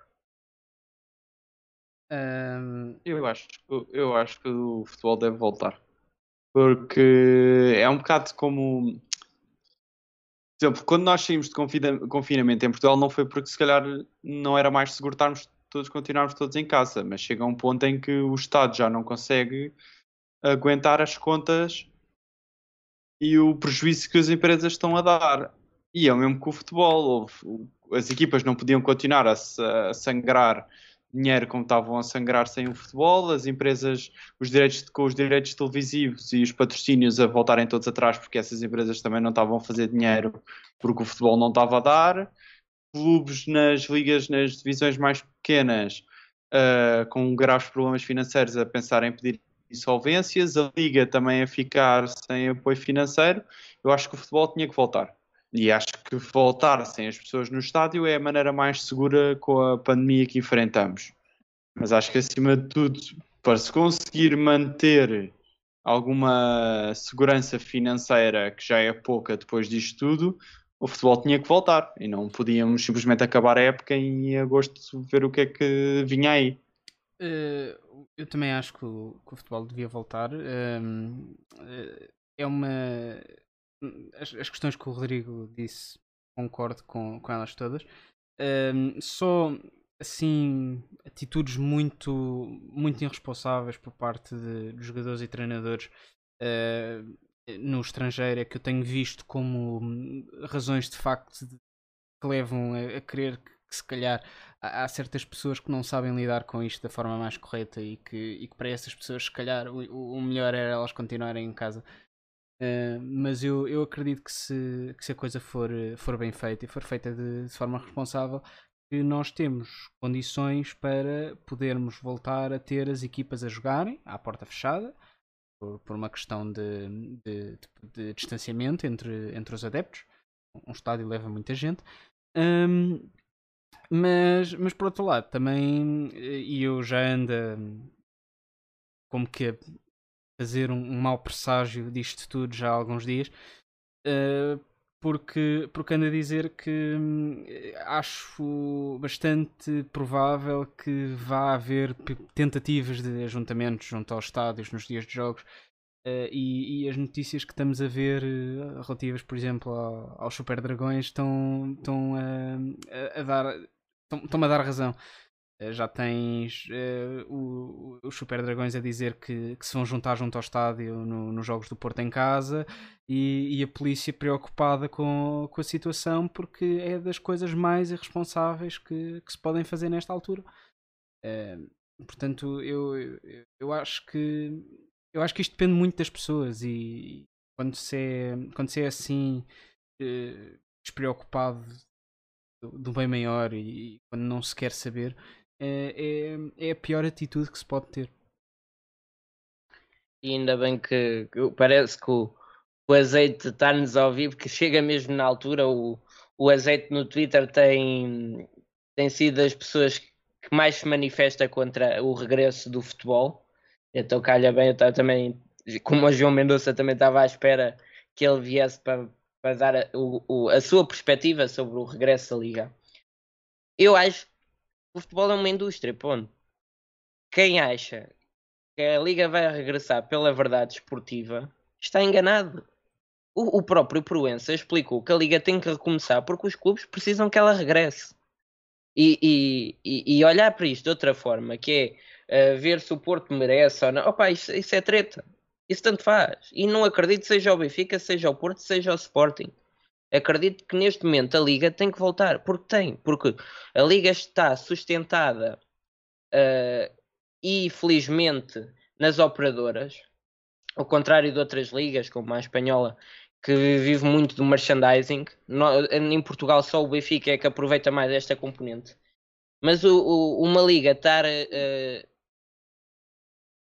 Um... Eu, acho, eu acho que o futebol deve voltar. Porque é um bocado como por exemplo, quando nós saímos de confinamento em Portugal, não foi porque se calhar não era mais seguro estarmos todos, continuarmos todos em casa, mas chega um ponto em que o Estado já não consegue aguentar as contas e o prejuízo que as empresas estão a dar. E é o mesmo com o futebol. As equipas não podiam continuar a, a sangrar dinheiro como estavam a sangrar sem o futebol, as empresas, os direitos com os direitos televisivos e os patrocínios a voltarem todos atrás porque essas empresas também não estavam a fazer dinheiro porque o futebol não estava a dar, clubes nas ligas, nas divisões mais pequenas uh, com graves problemas financeiros a pensar em pedir insolvências, a liga também a ficar sem apoio financeiro, eu acho que o futebol tinha que voltar. E acho que voltar sem as pessoas no estádio é a maneira mais segura com a pandemia que enfrentamos. Mas acho que acima de tudo, para se conseguir manter alguma segurança financeira que já é pouca depois disto tudo, o futebol tinha que voltar e não podíamos simplesmente acabar a época em agosto ver o que é que vinha aí. Uh, eu também acho que o, que o futebol devia voltar. Uh, uh, é uma as, as questões que o Rodrigo disse, concordo com, com elas todas. Um, só assim atitudes muito muito irresponsáveis por parte de, jogadores e treinadores uh, no estrangeiro é que eu tenho visto como razões de facto que levam a, a querer que, que se calhar há, há, certas pessoas que não sabem lidar com isto da forma mais correta e que, e que para essas pessoas se calhar o, o melhor era elas continuarem em casa Uh, mas eu, eu acredito que se, que se a coisa for, for bem feita e for feita de, de, forma responsável, que nós temos condições para podermos voltar a ter as equipas a jogarem à porta fechada, por, por uma questão de, de, de, distanciamento entre, entre os adeptos. Um estádio leva muita gente. Um, mas, mas por outro lado, também, e eu já ando como que fazer um, um mau presságio disto tudo já há alguns dias, uh, porque, porque ando a dizer que hum, acho bastante provável que vá haver tentativas de ajuntamentos junto aos estádios nos dias de jogos. Uh, e, e, as notícias que estamos a ver uh, relativas, por exemplo, ao, aos Super Dragões estão, estão a, a, dar estão-me a dar razão. Uh, já tens uh, os Super Dragões a dizer que, que, se vão juntar junto ao estádio no, nos Jogos do Porto em casa e, e, a polícia preocupada com, com a situação porque é das coisas mais irresponsáveis que, que se podem fazer nesta altura. Uh, portanto, eu, eu, acho que eu acho que isto depende muito das pessoas e quando se é, quando se é assim despreocupado do, bem maior e, e, quando não se quer saber, é, é, é, a pior atitude que se pode ter. E ainda bem que, que parece que o, o azeite está-nos a ouvir, porque chega mesmo na altura. O, o azeite no Twitter tem, tem sido das pessoas que mais se manifesta contra o regresso do futebol. Então calha bem, eu também, como o João Mendonça também estava à espera que ele viesse para, para dar a, o, a sua perspectiva sobre o regresso da Liga. Eu acho que o futebol é uma indústria, ponto. Quem acha que a Liga vai regressar pela verdade esportiva está enganado. O, o próprio Proença explicou que a Liga tem que recomeçar porque os clubes precisam que ela regresse. E, e, e olhar para isto de outra forma, que é uh, ver se o Porto merece ou não, opa, isso, isso é treta. Isso tanto faz. E não acredito seja o Benfica, seja o Porto, seja o Sporting. Acredito que neste momento a Liga tem que voltar. Porque tem. Porque a Liga está sustentada uh, e felizmente nas operadoras. Ao contrário de outras ligas, como a espanhola, que vive muito do merchandising. No, em Portugal só o Benfica é que aproveita mais esta componente. Mas o, o, uma liga estar uh,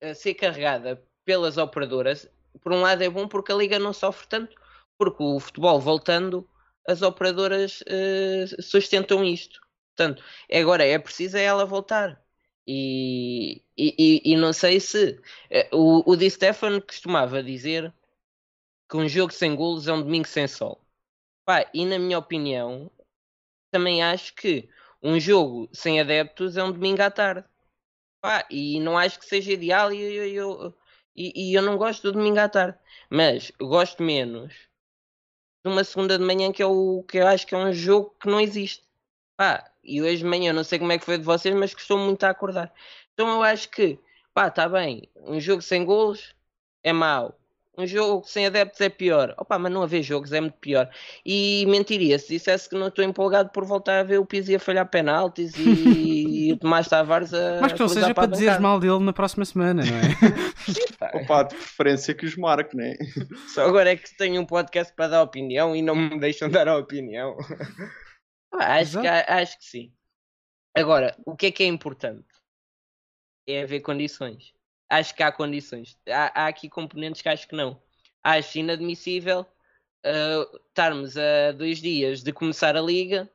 a ser carregada pelas operadoras, por um lado é bom porque a liga não sofre tanto, porque o futebol voltando, as operadoras uh, sustentam isto. Portanto, agora é preciso é ela voltar. E, e, e, não sei se uh, o, o Di Stefano costumava dizer que um jogo sem golos é um domingo sem sol. Pá, e na minha opinião, também acho que um jogo sem adeptos é um domingo à tarde. Pá, e não acho que seja ideal e eu, eu, e, e, eu não gosto do domingo à tarde. Mas gosto menos de uma segunda de manhã que é o que eu acho que é um jogo que não existe. Pá, e hoje de manhã, não sei como é que foi de vocês, mas costumo muito a acordar. Então eu acho que, pá, está bem, um jogo sem golos é mau um jogo sem adeptos é pior. Opa, mas não haver jogos é muito pior. E mentiria se dissesse que não estou empolgado por voltar a ver o Pizzi a falhar penaltis e, e o Tomás Tavares a. Mas que não seja para, para dizeres mal dele na próxima semana, não é? Opa, de preferência que os marque, não é? Só agora é que tenho um podcast para dar opinião e não me deixam dar a opinião. acho, que, acho que sim. Agora, o que é que é importante? É haver condições acho que há condições. Há, há aqui componentes que acho que não. Acho inadmissível uh, estarmos a dois dias de começar a liga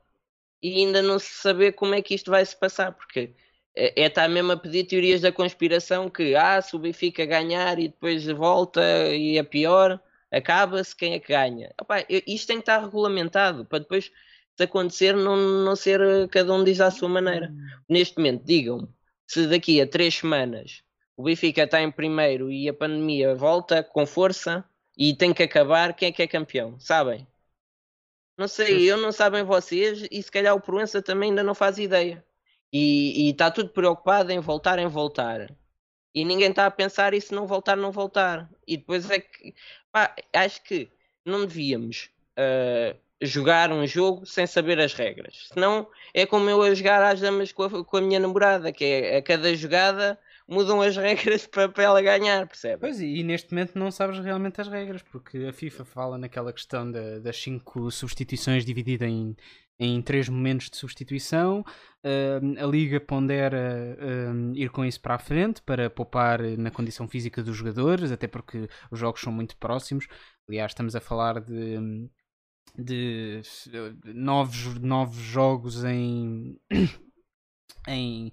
e ainda não se saber como é que isto vai se passar, porque é, é estar mesmo a pedir teorias da conspiração que ah, se o Benfica ganhar e depois volta e é pior, acaba-se quem é que ganha. Opa, isto tem que estar regulamentado para depois se acontecer não, não ser cada um diz à sua maneira. Neste momento, digam-me se daqui a três semanas o Benfica está em primeiro e a pandemia volta com força e tem que acabar, quem é que é campeão? Sabem? Não sei, eu não sabem vocês e se calhar o Proença também ainda não faz ideia. E está tudo preocupado em voltar, em voltar. E ninguém está a pensar e se não voltar, não voltar. E depois é que pá, acho que não devíamos uh, jogar um jogo sem saber as regras. Senão é como eu a jogar às damas com a, com a minha namorada, que é a cada jogada mudam as regras para, para ela ganhar, percebe? Pois, e neste momento não sabes realmente as regras, porque a FIFA fala naquela questão de, das 5 substituições dividida em, em três momentos de substituição. Uh, a Liga pondera uh, ir com isso para a frente para poupar na condição física dos jogadores, até porque os jogos são muito próximos. Aliás, estamos a falar de, de novos, novos jogos em, em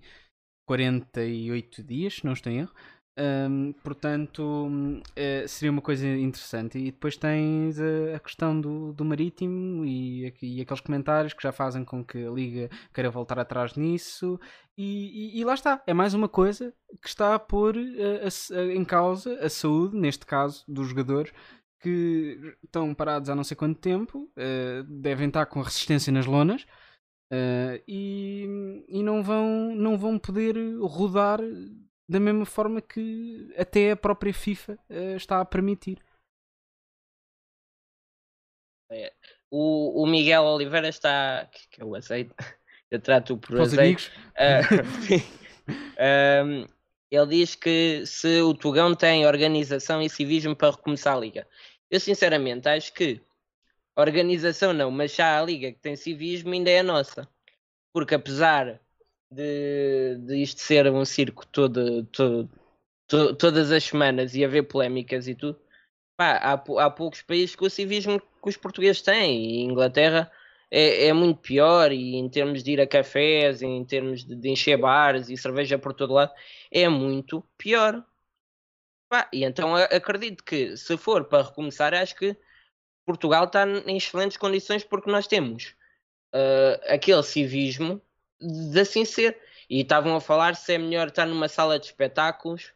48 dias, se não estou em erro. Um, portanto, uh, seria uma coisa interessante. E depois tens a, a questão do, do marítimo e, e, aqueles comentários que já fazem com que a Liga queira voltar atrás nisso. E, e, e lá está, é mais uma coisa que está a pôr uh, a, a, em causa a saúde, neste caso, dos jogadores que estão parados há não sei quanto tempo, uh, devem estar com resistência nas lonas. E, e não, vão, não vão poder rodar da mesma forma que até a própria FIFA uh, está a permitir. É. O, o Miguel Oliveira está. Que, que eu aceito. Eu trato por Para azeite. Uh, um, ele diz que se o Tugão tem organização e civismo para recomeçar a liga. Eu sinceramente acho que organização não, mas já a liga que tem civismo ainda é a nossa. Porque apesar de, de isto ser um circo todo, todo, to, todas as semanas e haver polémicas e tudo, pá, há, há poucos países com o civismo que os portugueses têm. E Inglaterra é, é, muito pior, e em termos de ir a cafés, em termos de, de encher bares e cerveja por todo lado, é muito pior. Pá, e então acredito que se for para recomeçar, acho que Portugal está em excelentes condições porque nós temos uh, aquele civismo de assim ser. E estavam a falar se é melhor estar numa sala de espetáculos.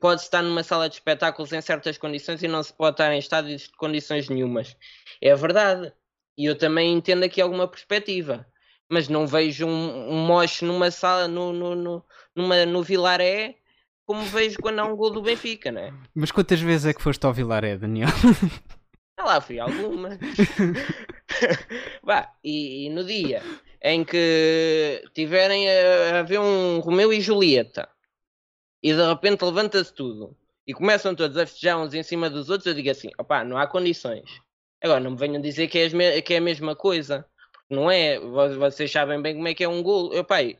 Pode estar numa sala de espetáculos em certas condições e não se pode estar em estádios de condições nenhumas. É verdade. E eu também entendo aqui alguma perspectiva. Mas não vejo um, um moche numa sala, no, no, no, numa, no Vilaré, como vejo quando há um gol do Benfica, né? Mas quantas vezes é que foste ao Vilaré, Daniel? Ah lá fui algumas. Vá, e, e, no dia em que tiverem a, a ver um Romeu e Julieta e de repente levanta-se tudo e começam todos a festejar uns em cima dos outros, eu digo assim: opá, não há condições. Agora, não me venham dizer que é, que é a mesma coisa, porque não é. Vocês sabem bem como é que é um golo. Eu, pai,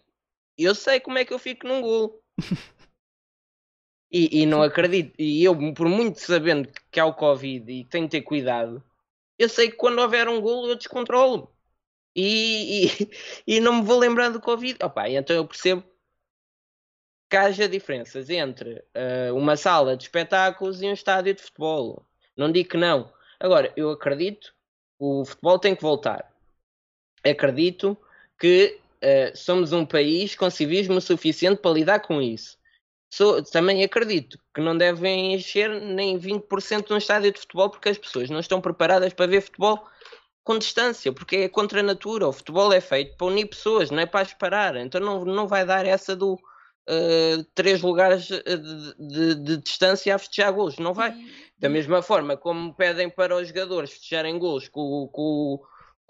eu sei como é que eu fico num golo. e, e não acredito. E eu, por muito sabendo que há o Covid e tenho que ter cuidado, eu sei que quando houver um golo eu descontrolo e, e, e, não me vou lembrando do Covid. Opa, então eu percebo que haja diferenças entre uh, uma sala de espetáculos e um estádio de futebol. Não digo que não. Agora, eu acredito o futebol tem que voltar. Acredito que uh, somos um país com civismo suficiente para lidar com isso. Sou, também acredito que não devem encher nem 20% de um estádio de futebol porque as pessoas não estão preparadas para ver futebol com distância, porque é contra a natura. O futebol é feito para unir pessoas, não é para esperar. Então não, não vai dar essa do uh, três lugares de, de, de, distância a festejar golos. Não vai. Da mesma forma como pedem para os jogadores festejarem golos com, com,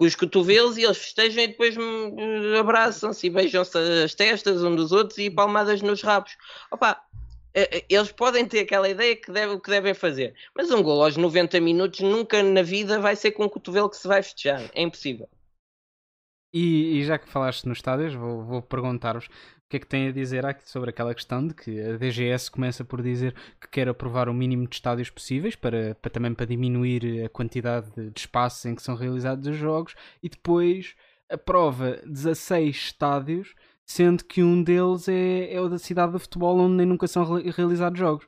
com os cotovelos e eles festejam e depois hum, abraçam-se e beijam-se as testas um dos outros e palmadas nos rabos. Opa, é, é, eles podem ter aquela ideia que, deve, que devem fazer, mas um gol aos 90 minutos nunca na vida vai ser com o cotovelo que se vai festejar. É impossível. E, e já que falaste nos estádios, vou, vou perguntar-vos que é que têm a dizer sobre aquela questão de que a DGS começa por dizer que quer aprovar o mínimo de estádios possíveis para, para também para diminuir a quantidade de, de espaços em que são realizados os jogos e depois aprova 16 estádios sendo que um deles é, é o da cidade de futebol onde nem nunca são realizados jogos.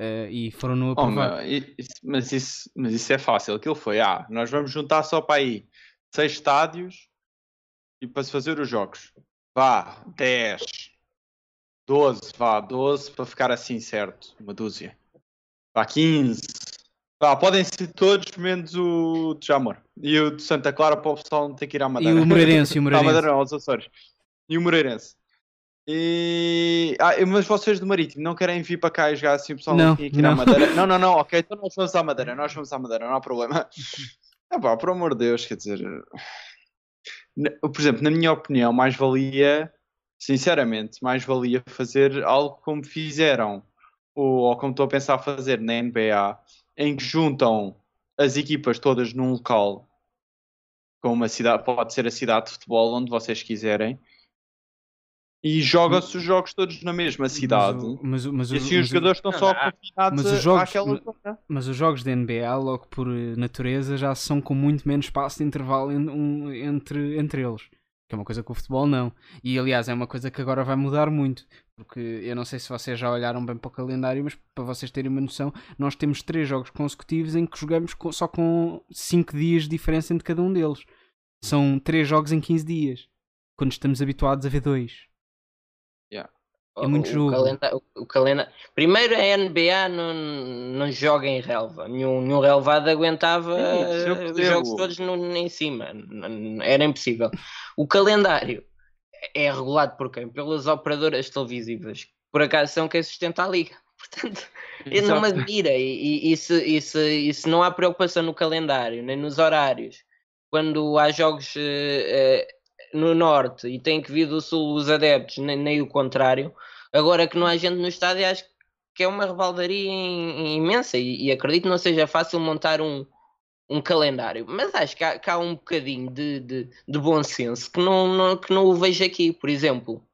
Uh, e foram no aprovado. Oh, mas, isso, mas isso é fácil. Aquilo foi, ah, nós vamos juntar só para aí seis estádios e para se fazer os jogos. Vá, 10, 12, vá, 12 para ficar assim certo, uma dúzia. Vá, 15. Vá, podem ser todos menos o de Jamor. E o de Santa Clara para o pessoal não ter que ir à Madeira. E o Moreirense, o Moreirense. Madeira não, aos Açores e o Moreirense. E... Ah, mas vocês do Marítimo não querem vir para cá e jogar assim o pessoal não, aqui na Madeira? Não, não, não, ok, então nós vamos à Madeira, nós vamos à Madeira, não há problema. É pá, por amor de Deus, quer dizer. Por exemplo, na minha opinião, mais valia, sinceramente, mais valia fazer algo como fizeram, ou, ou como estou a pensar fazer na NBA, em que juntam as equipas todas num local com uma cidade, pode ser a cidade de futebol onde vocês quiserem. E joga-se os jogos todos na mesma cidade. Mas, o- mas, o- e assim mas os jogadores estão só confinados mas os jogos- àquela mas- zona. Mas os jogos da NBA, logo por natureza, já são com muito menos espaço de intervalo en- um- entre, entre eles. Que é uma coisa que o futebol não. E aliás, é uma coisa que agora vai mudar muito. Porque eu não sei se vocês já olharam bem para o calendário, mas para vocês terem uma noção, nós temos três jogos consecutivos em que jogamos com- só com 5 dias de diferença entre cada um deles. São três jogos em 15 dias. Quando estamos habituados a ver dois. É muito o, jogo. calenda- o, o calenda- Primeiro a NBA não, não joga em relva. Nenhum, nenhum relvado aguentava Sim, eh, os jogos todos no, em cima. Era impossível. O calendário é regulado por quem? Pelas operadoras televisivas. que Por acaso são quem sustenta a liga. Portanto, eu não me admira. E, e, e se, e se- e se não há preocupação no calendário, nem nos horários, quando há jogos eh, eh, no norte e tem que vir do sul os adeptos, nem, nem o contrário, agora que não há gente no estádio, acho que é uma rebaldaria im- imensa e, e acredito não seja fácil montar um, um calendário, mas acho que há, que há um bocadinho de, de, de bom senso que não, não- que não o vejo aqui. Por exemplo,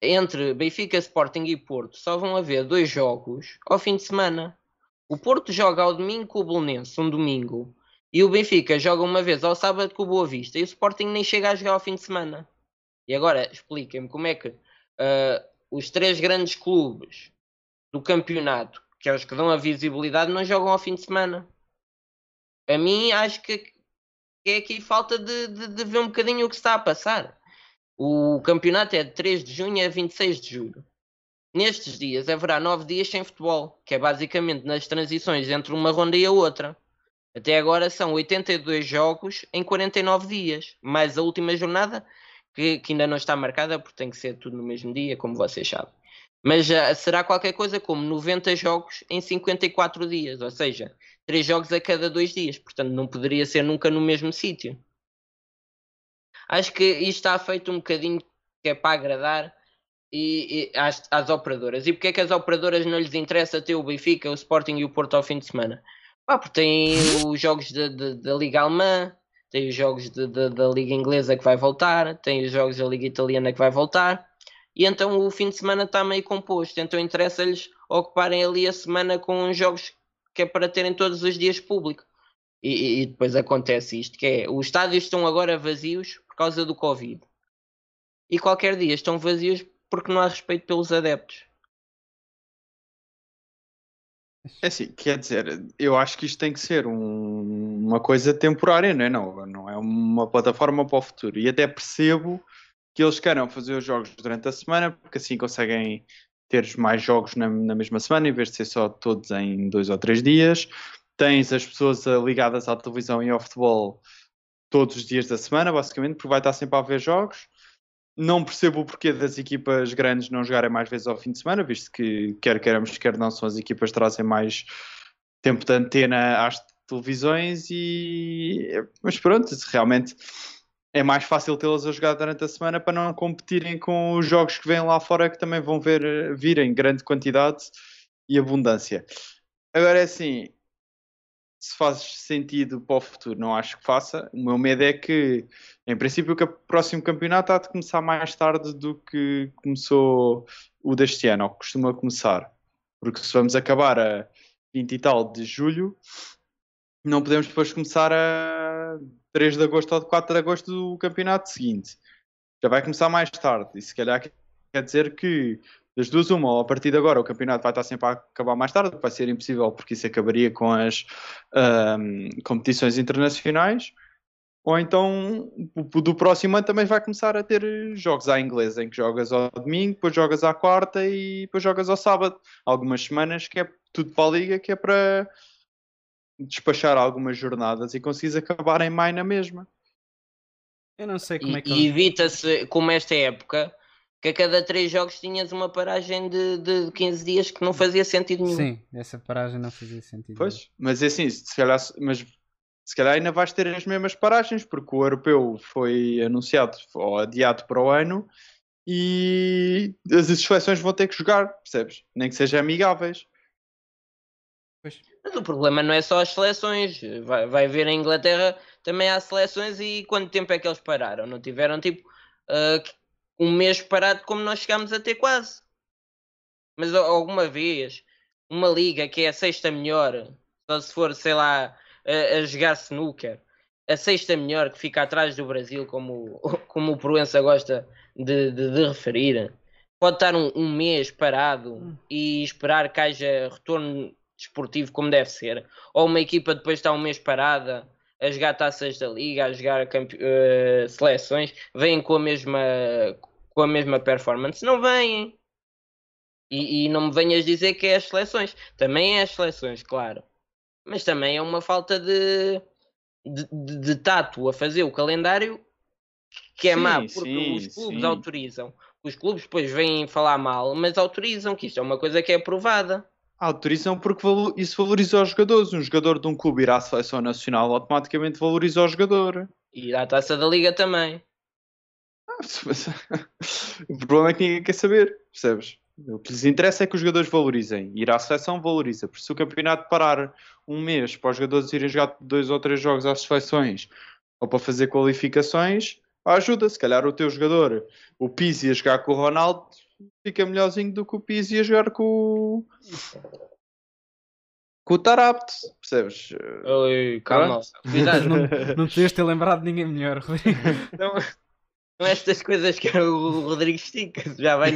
entre Benfica, Sporting e Porto, só vão haver dois jogos ao fim de semana. O Porto joga ao domingo com o Bolonense, um domingo, e o Benfica joga uma vez ao sábado com o Boa Vista, e o Sporting nem chega a jogar ao fim de semana. E agora expliquem-me como é que ah, os três grandes clubes do campeonato, que é os que dão a visibilidade, não jogam ao fim de semana. A mim acho que é aqui falta de, de, de ver um bocadinho o que está a passar. O campeonato é de 3 de junho a 26 de julho. Nestes dias haverá 9 dias sem futebol, que é basicamente nas transições entre uma ronda e a outra. Até agora são 82 jogos em 49 dias, mais a última jornada, que, que ainda não está marcada, porque tem que ser tudo no mesmo dia, como vocês sabem. Mas ah, será qualquer coisa como 90 jogos em 54 dias, ou seja, 3 jogos a cada 2 dias. Portanto, não poderia ser nunca no mesmo sítio. Acho que isto está feito um bocadinho que é para agradar e, e às, às operadoras. E porque é que as operadoras não lhes interessa ter o Benfica, o Sporting e o Porto ao fim de semana? Pá, porque têm os jogos da- Liga Alemã, tem os jogos da Liga Inglesa que vai voltar, tem os jogos da Liga Italiana que vai voltar, e então o fim de semana está meio composto. Então interessa-lhes ocuparem ali a semana com os jogos que é para terem todos os dias público. E- e depois acontece isto, que é, os estádios estão agora vazios por causa do Covid. E qualquer dia estão vazios porque não há respeito pelos adeptos. É assim, quer dizer, eu acho que isto tem que ser um- uma coisa temporária, não é? Não, não é uma plataforma para o futuro. E até percebo que eles queiram fazer os jogos durante a semana, porque assim conseguem ter mais jogos na, na mesma semana, em vez de ser só todos em dois ou três dias. Tens as pessoas ligadas à televisão e ao futebol todos os dias da semana, basicamente, porque vai estar sempre a haver jogos. Não percebo o porquê das equipas grandes não jogarem mais vezes ao fim de semana, visto que, quer queiramos, quer não, são as equipas que trazem mais tempo de antena às televisões e. Mas pronto, realmente é mais fácil tê-las a jogar durante a semana para não competirem com os jogos que vêm lá fora que também vão ver, vir em grande quantidade e abundância. Agora é assim, se faz sentido para o futuro, não acho que faça. O meu medo é que, em princípio, o próximo campeonato há de começar mais tarde do que começou o deste ano, ou que costuma começar. Porque se vamos acabar a 20 e tal de julho, não podemos depois começar a 3 de agosto ou de 4 de agosto do campeonato seguinte. Já vai começar mais tarde. E se calhar quer dizer que das duas, uma, ou a partir de agora o campeonato vai estar sempre a acabar mais tarde, vai ser impossível porque isso acabaria com as ahm, competições internacionais, ou então do próximo ano também vai começar a ter jogos à inglesa, em que jogas ao domingo, depois jogas à quarta e depois jogas ao sábado. Algumas semanas que é tudo para a liga, que é para despachar algumas jornadas e conseguires acabar em maio na mesma. Eu não sei como é que e evita-se, como esta época, que a cada três jogos tinhas uma paragem de, de 15 dias que não fazia sentido nenhum. Sim, essa paragem não fazia sentido. Pois, mas é assim, se calhar, mas se calhar ainda vais ter as mesmas paragens, porque o europeu foi anunciado ou adiado para o ano e as seleções vão ter que jogar, percebes? Nem que sejam amigáveis. Mas o problema não é só as seleções. Vai, vai ver a Inglaterra também há seleções e quanto tempo é que eles pararam? Não tiveram tipo uh, um mês parado como nós chegámos a ter quase. Mas alguma vez uma liga que é a sexta melhor, só se for, sei lá, a, a jogar snooker, a sexta melhor que fica atrás do Brasil, como, como o Proença gosta de, de, de referir, pode estar um, um, mês parado hum. e esperar que haja retorno desportivo como deve ser, ou uma equipa depois está um mês parada a jogar taças da liga, a jogar uh, seleções, vêm com a mesma com a mesma performance, não vêm. E, e, não me venhas dizer que é as seleções. Também é as seleções, claro. Mas também é uma falta de, de, de, de tato a fazer o calendário que é sim, má, porque sim, os clubes sim. autorizam. Os clubes depois vêm falar mal, mas autorizam, que isto é uma coisa que é aprovada. Autorizam porque isso valoriza os jogadores. Um jogador de um clube ir à seleção nacional automaticamente valoriza o jogador. E ir à taça da liga também. o problema é que ninguém quer saber, percebes? O que lhes interessa é que os jogadores valorizem. Ir à seleção valoriza. Por se o campeonato parar um mês para os jogadores irem jogar dois ou três jogos às seleções ou para fazer qualificações, ajuda. Se calhar o teu jogador, o Pizzi a jogar com o Ronaldo, fica melhorzinho do que o Pizzi a jogar com o. Com o Tarapt, percebes? Oi, calma. Não, não podias ter lembrado de ninguém melhor, Rodrigo. Não, são estas coisas que o Rodrigo estica. Já vai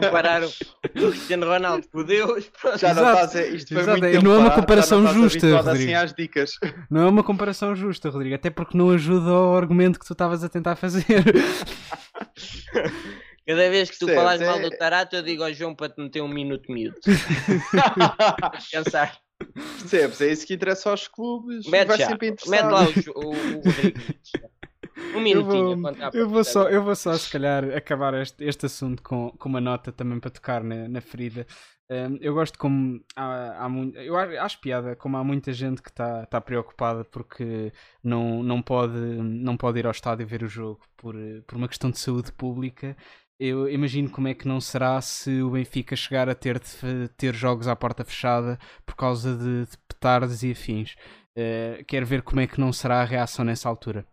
comparar o Cristiano Ronaldo com Deus. Já não estás a, isto foi muito não é uma comparação justa, assim Rodrigo. Assim às dicas. Não é uma comparação justa, Rodrigo. Até porque não ajuda ao argumento que tu estavas a tentar fazer. Cada vez que tu falas mal do Tarato, eu digo ao João para te meter um minuto miúdo. Pensar. Percebes? É isso que interessa aos clubes. Mete, vai já. sempre interessar. Mete lá o, o, o Rodrigo. Um minutinho. Eu vou, eu vou, só, eu vou só, se calhar, acabar este, este assunto com, com uma nota também para tocar na, na ferida. Um, eu gosto como há, há muito, eu acho piada como há muita gente que está tá preocupada porque não, não, pode, não pode ir ao estádio ver o jogo por, por uma questão de saúde pública. Eu imagino como é que não será se o Benfica chegar a ter ter jogos à porta fechada por causa de, de petardos e afins. Uh, quero ver como é que não será a reação nessa altura.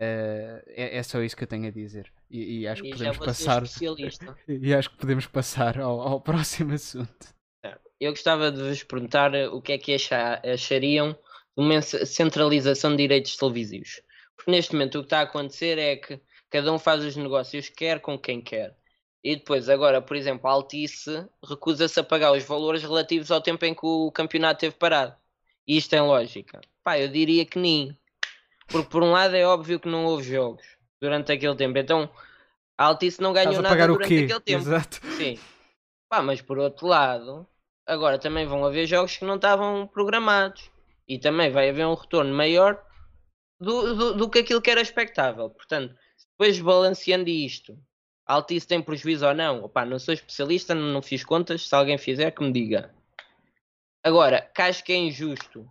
Uh, é, é, só isso que eu tenho a dizer. E, e acho que podemos passar. e acho que podemos passar ao, ao próximo assunto. Eu gostava de vos perguntar o que é que achariam de uma centralização de direitos televisivos. Porque neste momento o que está a acontecer é que cada um faz os negócios que quer com quem quer. E depois, agora, por exemplo, a Altice recusa-se a pagar os valores relativos ao tempo em que o campeonato teve parado. E isto tem lógica? Pá, eu diria que nem. Porque por um lado é óbvio que não houve jogos durante aquele tempo. Então a Altice não ganhou nada durante aquele tempo. Exato. Sim. Pá, mas por outro lado, agora também vão haver jogos que não estavam programados. E também vai haver um retorno maior do, do, do que aquilo que era expectável. Portanto, depois balanceando isto, Altice tem prejuízo ou não? Opa, não sou especialista, não fiz contas. Se alguém fizer, que me diga. Agora, que acho que é injusto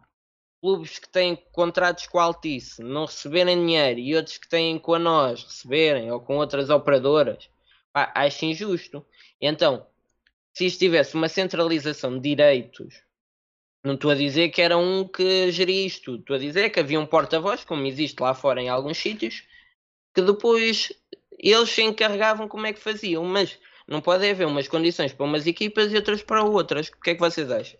clubes que têm contratos com a Altice não receberem dinheiro e outros que têm com a nós receberem ou com outras operadoras, acho injusto. Então, se isto tivesse uma centralização de direitos, não estou a dizer que era um que geria isto estou a dizer que havia um porta-voz, como existe lá fora em alguns sítios, que depois eles se encarregavam como é que faziam, mas não pode haver umas condições para umas equipas e outras para outras. O que é que vocês acham?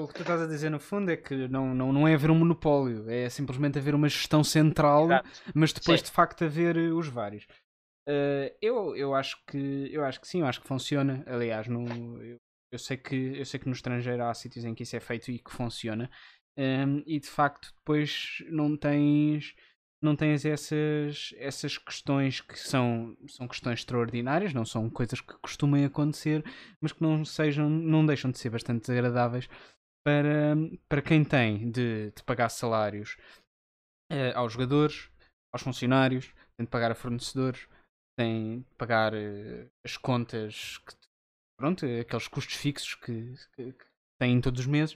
o que tu estás a dizer no fundo é que não, não, não é haver um monopólio, é simplesmente haver uma gestão central, Exato. mas depois sim. de facto haver eh, os vários. Uh, eu, eu, acho que, eu acho que sim, eu acho que funciona. Aliás, no, eu, eu, sei que, eu sei que no estrangeiro há sítios em que isso é feito e que funciona. Um, ehm, e de facto depois não tens não tens essas, essas questões que são, são questões extraordinárias, não são coisas que costumem acontecer, mas que não sejam, não deixam de ser bastante desagradáveis para, para quem tem de, de pagar salários uh, aos jogadores, aos funcionários, tem de pagar a fornecedores, tem de pagar uh, as contas, que, pronto, aqueles custos fixos que, que, que têm todos os meses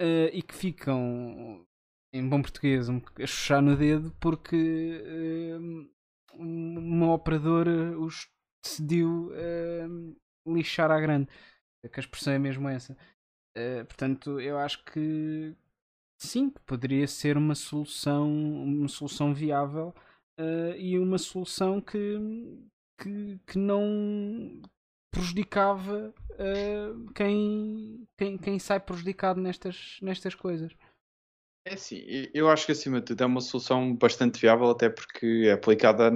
uh, e que ficam em bom português, um, a chuchar no dedo porque uh, uma operadora os decidiu uh, lixar à grande. Que a expressão é mesmo essa. Uh, portanto, eu acho que sim, poderia ser uma solução, uma solução viável uh, e uma solução que, que, que não prejudicava uh, quem, quem, quem sai prejudicado nestas, nestas coisas. É sim, eu acho que acima de tudo é uma solução bastante viável, até porque é aplicada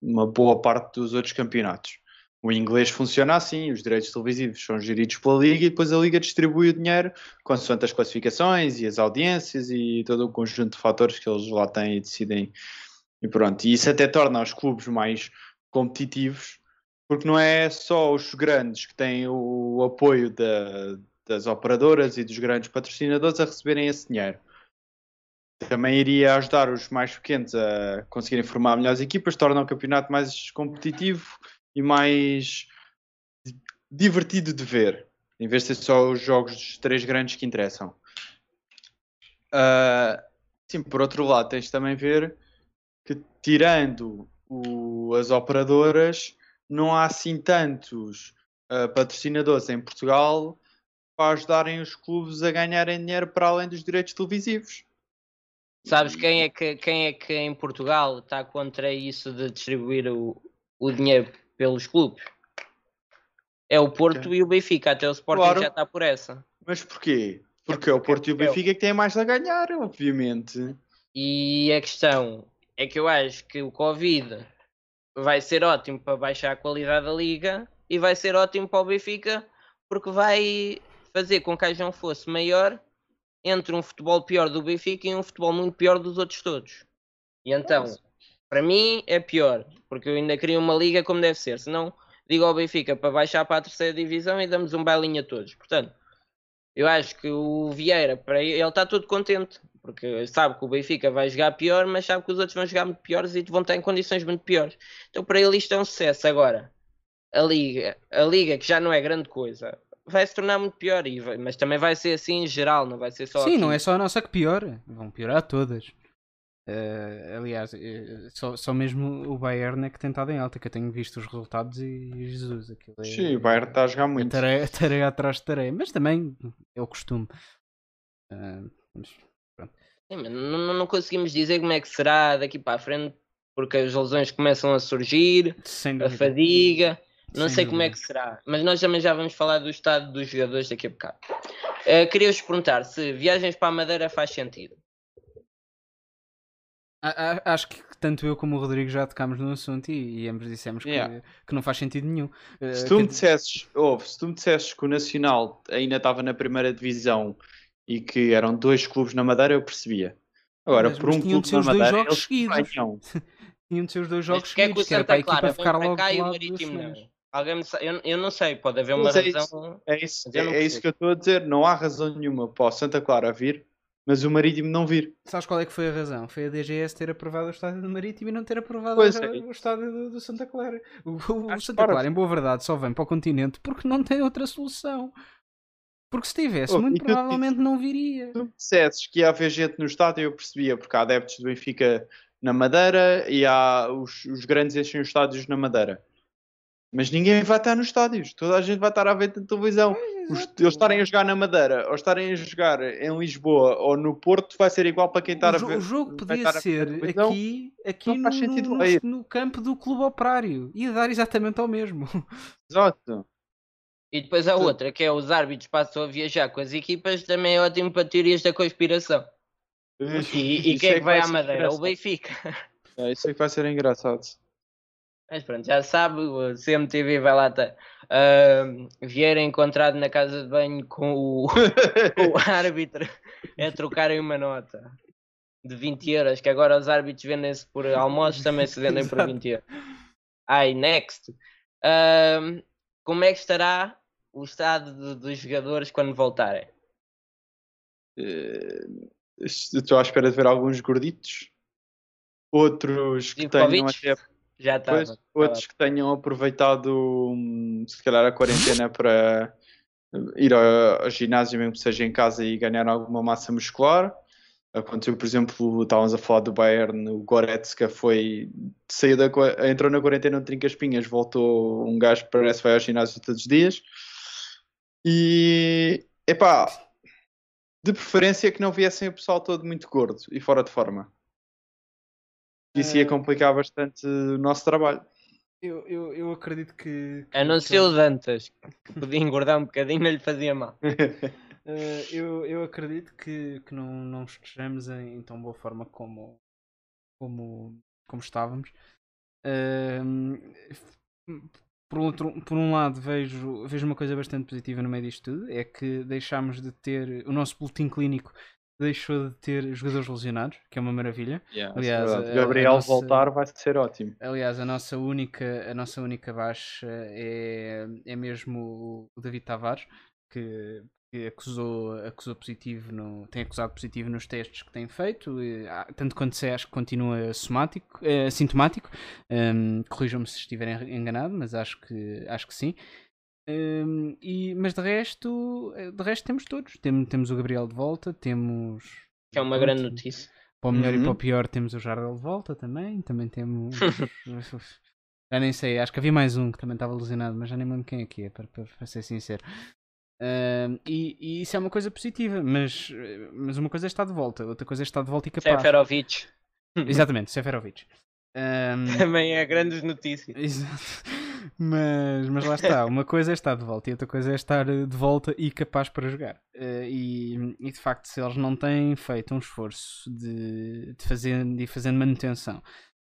numa boa parte dos outros campeonatos. O inglês funciona assim, os direitos televisivos são geridos pela Liga e depois a Liga distribui o dinheiro consoante as classificações e as audiências e todo o conjunto de fatores que eles lá têm e decidem. E pronto, e isso até torna os clubes mais competitivos, porque não é só os grandes que têm o apoio da, das operadoras e dos grandes patrocinadores a receberem esse dinheiro também iria ajudar os mais pequenos a conseguirem formar melhores equipas, torna o campeonato mais competitivo e mais divertido de ver, em vez de ser só os jogos dos três grandes que interessam. Uh, sim, por outro lado, tens também ver que tirando o, as operadoras, não há assim tantos uh, patrocinadores em Portugal para ajudarem os clubes a ganharem dinheiro para além dos direitos televisivos. Sabes quem é que, quem é que em Portugal está contra isso de distribuir o, o dinheiro pelos clubes? É o Porto e o Benfica, até o Sporting claro. já está por essa. Mas porquê? Porque é, o Porto e o Benfica que têm mais a ganhar, obviamente. E a questão é que eu acho que o Covid vai ser ótimo para baixar a qualidade da liga e vai ser ótimo para o Benfica porque vai fazer com que a região fosse maior entre um futebol pior do Benfica e um futebol muito pior dos outros todos. E então, Nossa. para mim é pior, porque eu ainda queria uma liga como deve ser. Senão, digo ao Benfica para baixar para a terceira divisão e damos um bailinho a todos. Portanto, eu acho que o Vieira, para ele, ele está todo contente, porque sabe que o Benfica vai jogar pior, mas sabe que os outros vão jogar muito piores e vão estar em condições muito piores. Então, para ele, isto é um sucesso. Agora, a liga, a liga que já não é grande coisa, vai se tornar muito pior, e vai, mas também vai ser assim em geral, não vai ser só. Sim, aqui. não é só a nossa que piora, vão piorar todas. Uh, aliás, uh, só, só mesmo o Bayern é que tem estado em alta, que eu tenho visto os resultados e Jesus, aquilo é, Sim, o Bayern está a jogar muito. Tareia, tareia atrás de tareia, mas também é o costume. Uh, mas, Sim, mas não, não conseguimos dizer como é que será daqui para a frente, porque as lesões começam a surgir, a fadiga. Não Sem sei dúvida. como é que será, mas nós também já vamos falar do estado dos jogadores daqui a bocado. Uh, Queria-vos perguntar se viagens para a Madeira faz sentido. Acho que tanto eu como o Rodrigo já tocámos no assunto e, e ambos dissemos yeah. que, que, não faz sentido nenhum. Uh, se, tu me dissesses, oh, se tu me dissesses que o Nacional ainda estava na primeira divisão e que eram dois clubes na Madeira, eu percebia. Agora, mas, por um clube na Madeira, eles ganham. tinham de ser os dois jogos que seguidos, que, que era para a equipa ficar logo cá e o Marítimo não. Alguém me sabe, eu, eu não sei, pode haver uma é razão. Isso, é isso, é, é isso que eu estou a dizer. Não há razão nenhuma para o Santa Clara vir, mas o Marítimo não vir. Sabes qual é que foi a razão? Foi a DGS ter aprovado o estádio do Marítimo e não ter aprovado é. o estádio do, do, Santa Clara. O, o Santa Clara, em boa verdade, só vem para o continente porque não tem outra solução. Porque se tivesse, oh, muito provavelmente tu, não viria. Se tu dissesses que ia haver gente no estádio, eu percebia, porque há adeptos do Benfica na Madeira e há os, os grandes enchem os estádios na Madeira. Mas ninguém vai estar nos estádios, toda a gente vai estar a ver na televisão. Os, eles estarem a jogar na Madeira ou estarem a jogar em Lisboa ou no Porto vai ser igual para quem está a ver. O jogo podia ser aqui, aqui no, no, no, campo do Clube Operário. Ia dar exatamente ao mesmo. Exato. E depois a outra, que é os árbitros passam a viajar com as equipas, também é ótimo para teorias da conspiração. E, e quem é que vai à Madeira? O Benfica. É, isso é que vai ser engraçado. Mas pronto, já sabe, o CMTV vai lá estar. Uh, Vieira encontrado na casa de banho com o, o árbitro a trocarem uma nota de 20 euros, que agora os árbitros vendem-se por almoços, também se vendem por 20 euros. Ai, next. Uh, como é que estará o estado de, dos jogadores quando voltarem? Uh, estou à espera de ver alguns gorditos, outros que tenham até já estava. Outros que tenham aproveitado hum, se calhar a quarentena para ir ao, ao, ginásio mesmo que seja em casa e ganhar alguma massa muscular. Aconteceu, por exemplo, estávamos a falar do Bayern, o Goretzka foi saiu da, entrou na quarentena no Trinca Espinhas, voltou um gajo que parece que vai ao ginásio todos os dias. E epá, De preferência que não viessem o pessoal todo muito gordo e fora de forma. Isso ia Eh, complicar bastante o nosso trabalho. Eu, eu, eu acredito que. que A não ser o Dantas, que podia engordar um bocadinho, não lhe fazia mal. Eh, eu, eu acredito que, que não, não estejamos em, tão boa forma como, como, como estávamos. Ehm, por, outro, por um lado, vejo, vejo uma coisa bastante positiva no meio disto tudo: é que deixámos de ter. O nosso boletim clínico deixou de ter jogadores lesionados, que é uma maravilha. Aliás, É a- verdade. a Gabriel nossa- voltar vai ser ótimo. Aliás, a nossa única, a nossa única baixa é, é mesmo o David Tavares, que, que acusou, acusou positivo no, tem acusado positivo nos testes que tem feito, e, ah, tanto quanto sei, acho que continua somático, eh, sintomático. Um, Corrijam-me se estiver en- enganado, mas acho que, acho que sim. Um, e, mas de resto, eh, de resto temos todos. Tem- temos o Gabriel de volta, temos. Que é uma grande notícia. para o melhor e Uhum. para o pior temos o Jardel de volta também. Também temos. já nem sei, acho que havia mais um que também estava lesionado, mas já nem me lembro quem é que é, para, para- para ser sincero. E, e isso é uma coisa positiva, mas, mas uma coisa é estar de volta, outra coisa é estar de volta e capaz. Seferovic Exatamente, Seferovic. Ahm, também é grandes notícias. Exato. Mas, mas lá está, uma coisa é estar de volta e outra coisa é estar eh, de volta e capaz para jogar. Eh, E, e de facto, se eles não têm feito um esforço de, de, fazer, de fazendo manutenção,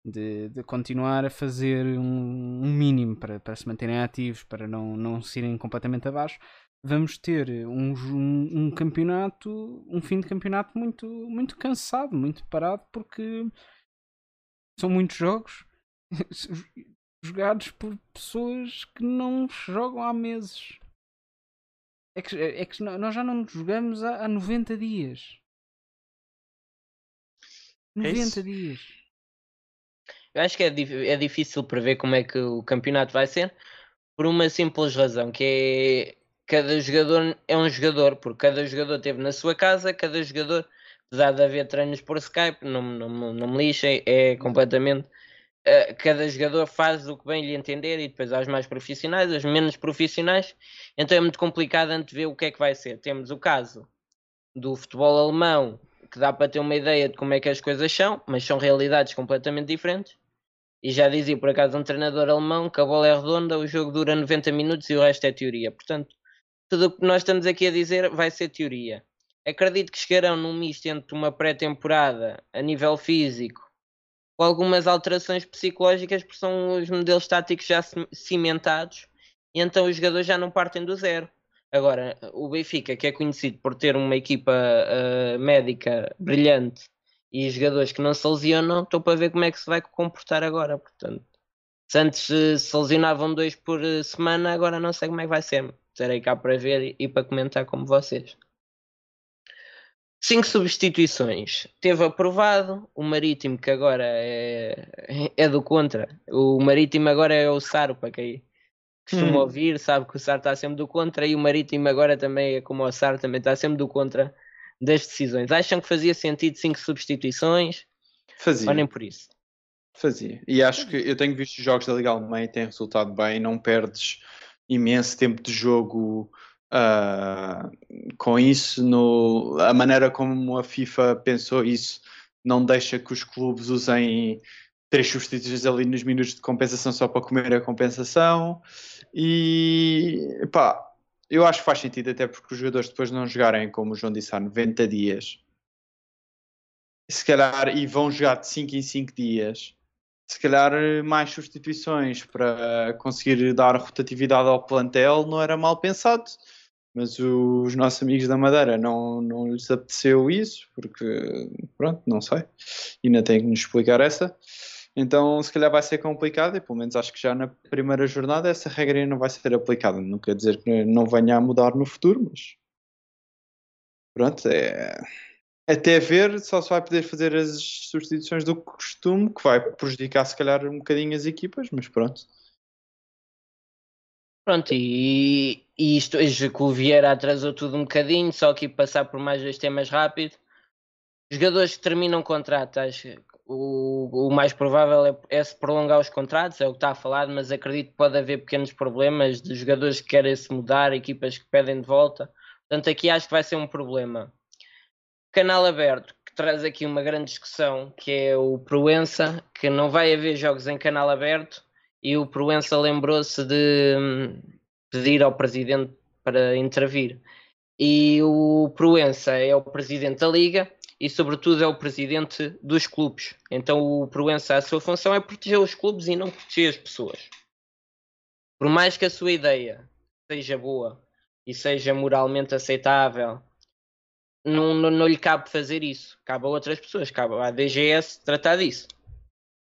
de, de continuar a fazer um, um mínimo para, para se manterem ativos, para não, não se irem completamente abaixo, vamos ter um, um, um campeonato, um fim de campeonato muito, muito cansado, muito parado, porque são muitos jogos jogados por pessoas que não jogam há meses. É que, é que nós já não jogamos há, há 90 dias. É 90 isso. dias. Eu acho que é, é difícil prever como é que o campeonato vai ser, por uma simples razão, que é cada jogador é um jogador, porque cada jogador esteve na sua casa, cada jogador, apesar de haver treinos por Skype, não, não, não me lixem, é completamente. Eh, cada jogador faz o que bem lhe entender e depois há os mais profissionais, os menos profissionais, então é muito complicado antever o que é que vai ser. Temos o caso do futebol alemão, que dá para ter uma ideia de como é que as coisas são, mas são realidades completamente diferentes. E já dizia por acaso um treinador alemão que a bola é redonda, o jogo dura 90 minutos e o resto é teoria. Portanto, tudo o que nós estamos aqui a dizer vai ser teoria. Acredito que chegarão num misto entre uma pré-temporada a nível físico, com algumas alterações psicológicas, porque são os modelos táticos já cim- cimentados, e então os jogadores já não partem do zero. Agora, o Benfica, que é conhecido por ter uma equipa ah, médica brilhante e jogadores que não se lesionam, estou para ver como é que se vai comportar agora. Portanto, se antes eh, se lesionavam dois por eh, semana, agora não sei como é que vai ser. Estarei cá para ver e para comentar como vocês. Cinco substituições. Teve aprovado o Marítimo, que agora é, é do contra. O Marítimo agora é o Saro, para quem costuma Hum. ouvir, sabe que o Saro está sempre do contra e o Marítimo agora também é como o Saro, também está sempre do contra das decisões. Acham que fazia sentido cinco substituições Fazia. ou nem por isso? Fazia. E acho que eu tenho visto os jogos da Liga Alemã e tem resultado bem, não perdes imenso tempo de jogo ah, com isso. No, a maneira como a FIFA pensou isso não deixa que os clubes usem três substituições ali nos minutos de compensação só para comer a compensação. E pá, eu acho que faz sentido, até porque os jogadores depois não jogarem, como o João disse, há 90 dias. Se calhar, e vão jogar de 5 em 5 dias se calhar mais substituições para conseguir dar rotatividade ao plantel não era mal pensado, mas os nossos amigos da Madeira não, não lhes apeteceu isso, porque pronto, não sei, ainda tenho que nos explicar essa. Então, se calhar vai ser complicado, e pelo menos acho que já na primeira jornada essa regra não vai ser aplicada. Não quer dizer que não venha a mudar no futuro, mas pronto, é, até ver, só se vai poder fazer as substituições do costume, que vai prejudicar se calhar um bocadinho as equipas, mas pronto. Pronto, e, e isto hoje que o Vieira atrasou tudo um bocadinho, só aqui passar por mais dois temas rápido. Jogadores que terminam contrato, acho que o, o mais provável é, é se prolongar os contratos, é o que está a falar, mas acredito que pode haver pequenos problemas de jogadores que querem se mudar, equipas que pedem de volta. Portanto, aqui acho que vai ser um problema. Canal aberto, que traz aqui uma grande discussão, que é o Proença, que não vai haver jogos em canal aberto, e o Proença lembrou-se de hum, pedir ao presidente para intervir. E o Proença é o presidente da Liga e, sobretudo, é o presidente dos clubes. Então, o Proença, a sua função é proteger os clubes e não proteger as pessoas. Por mais que a sua ideia seja boa e seja moralmente aceitável, não, não, não lhe cabe fazer isso. Cabe a outras pessoas, cabe à DGS tratar disso.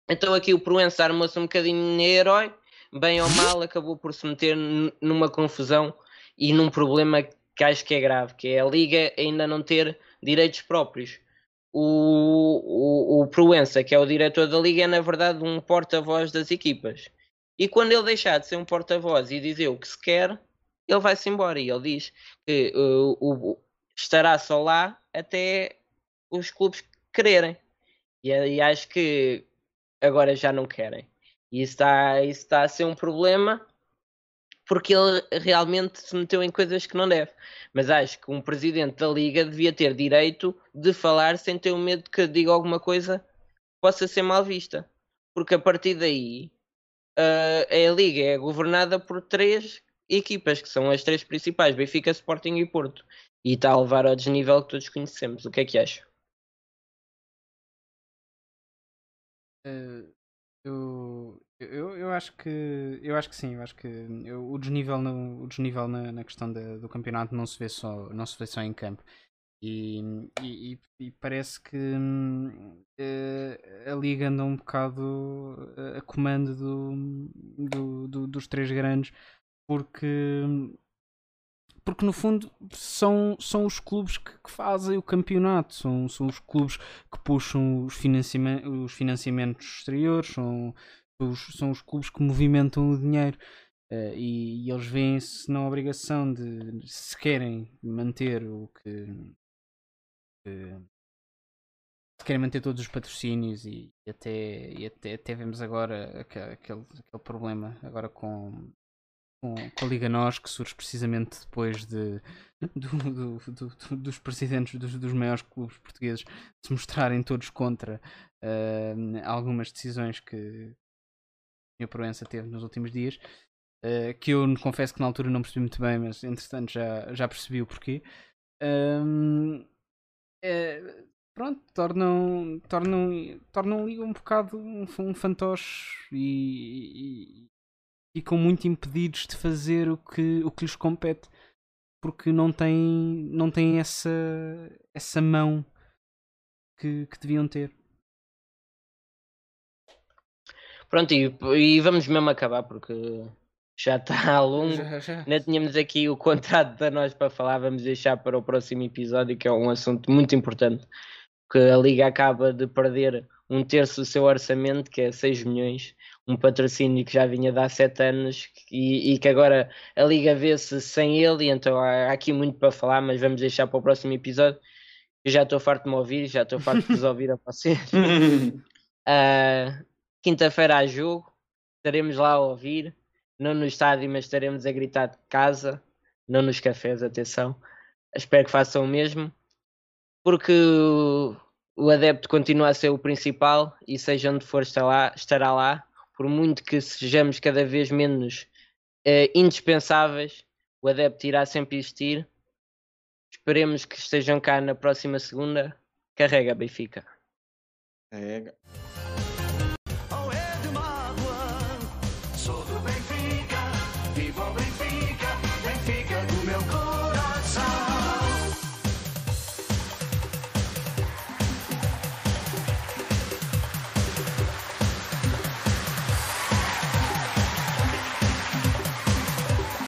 Então aqui o Proença armou-se um bocadinho de herói, bem ou mal, acabou por se meter numa confusão e num problema que acho que é grave, que é a Liga ainda não ter direitos próprios. O, o, o Proença, que é o diretor da Liga, é na verdade um porta-voz das equipas. E quando ele deixar de ser um porta-voz e dizer o que se quer, ele vai-se embora. E ele diz que uh, o, estará só lá até os clubes quererem. E, e, acho que agora já não querem. E isso está, isso está a ser um problema porque ele realmente se meteu em coisas que não deve. Mas acho que um presidente da liga devia ter direito de falar sem ter o medo que diga alguma coisa possa ser mal vista. Porque a partir daí uh, a liga é governada por três equipas, que são as três principais, Benfica, Sporting e Porto. E está a levar ao desnível que todos conhecemos. O que é que acha? Uh, eu, eu, eu acho que eu acho que sim, eu acho que eu, o desnível, no, o desnível na, na questão de, do campeonato não se vê só, não se vê só em campo. E, e, e parece que uh, a liga anda um bocado a comando do, do, do, dos três grandes porque porque no fundo são, são os clubes que, que, fazem o campeonato, são, são os clubes que puxam os, financiamentos, os financiamentos exteriores, são, os, são os clubes que movimentam o dinheiro. Uh, e, e, eles veem-se na obrigação de, se querem manter o que, que querem manter todos os patrocínios e, e até, e até, até vemos agora aquele, aquele problema agora com com, a Liga Nós, que surge precisamente depois de, do, do, do, dos presidentes dos, dos, maiores clubes portugueses se mostrarem todos contra uh, algumas decisões que a Proença teve nos últimos dias. Uh, que eu confesso que na altura não percebi muito bem, mas entretanto já, já percebi o porquê. é, pronto, tornam, tornam, tornam Liga um bocado um, um fantoche e, ficam muito impedidos de fazer o que, o que lhes compete porque não têm, não têm essa, essa mão que, que deviam ter. Pronto, e, e, vamos mesmo acabar porque já está longo. Já, já. Ainda tínhamos aqui o contrato da nós para falar, vamos deixar para o próximo episódio, que é um assunto muito importante. Que a Liga acaba de perder um terço do seu orçamento, que é 6 milhões, um patrocínio que já vinha de há sete anos e, e que agora a Liga vê-se sem ele, então há, há, aqui muito para falar, mas vamos deixar para o próximo episódio. Eu já estou farto de me ouvir, já estou farto de vos ouvir a vocês. uh, Quinta-feira há jogo, estaremos lá a ouvir, não no estádio, mas estaremos a gritar de casa, não nos cafés, atenção. Espero que façam o mesmo, porque o adepto continua a ser o principal e seja onde for estará lá, estará lá por muito que sejamos cada vez menos uh, indispensáveis, o adepto irá sempre existir. Esperemos que estejam cá na próxima segunda. Carrega, Benfica. Carrega.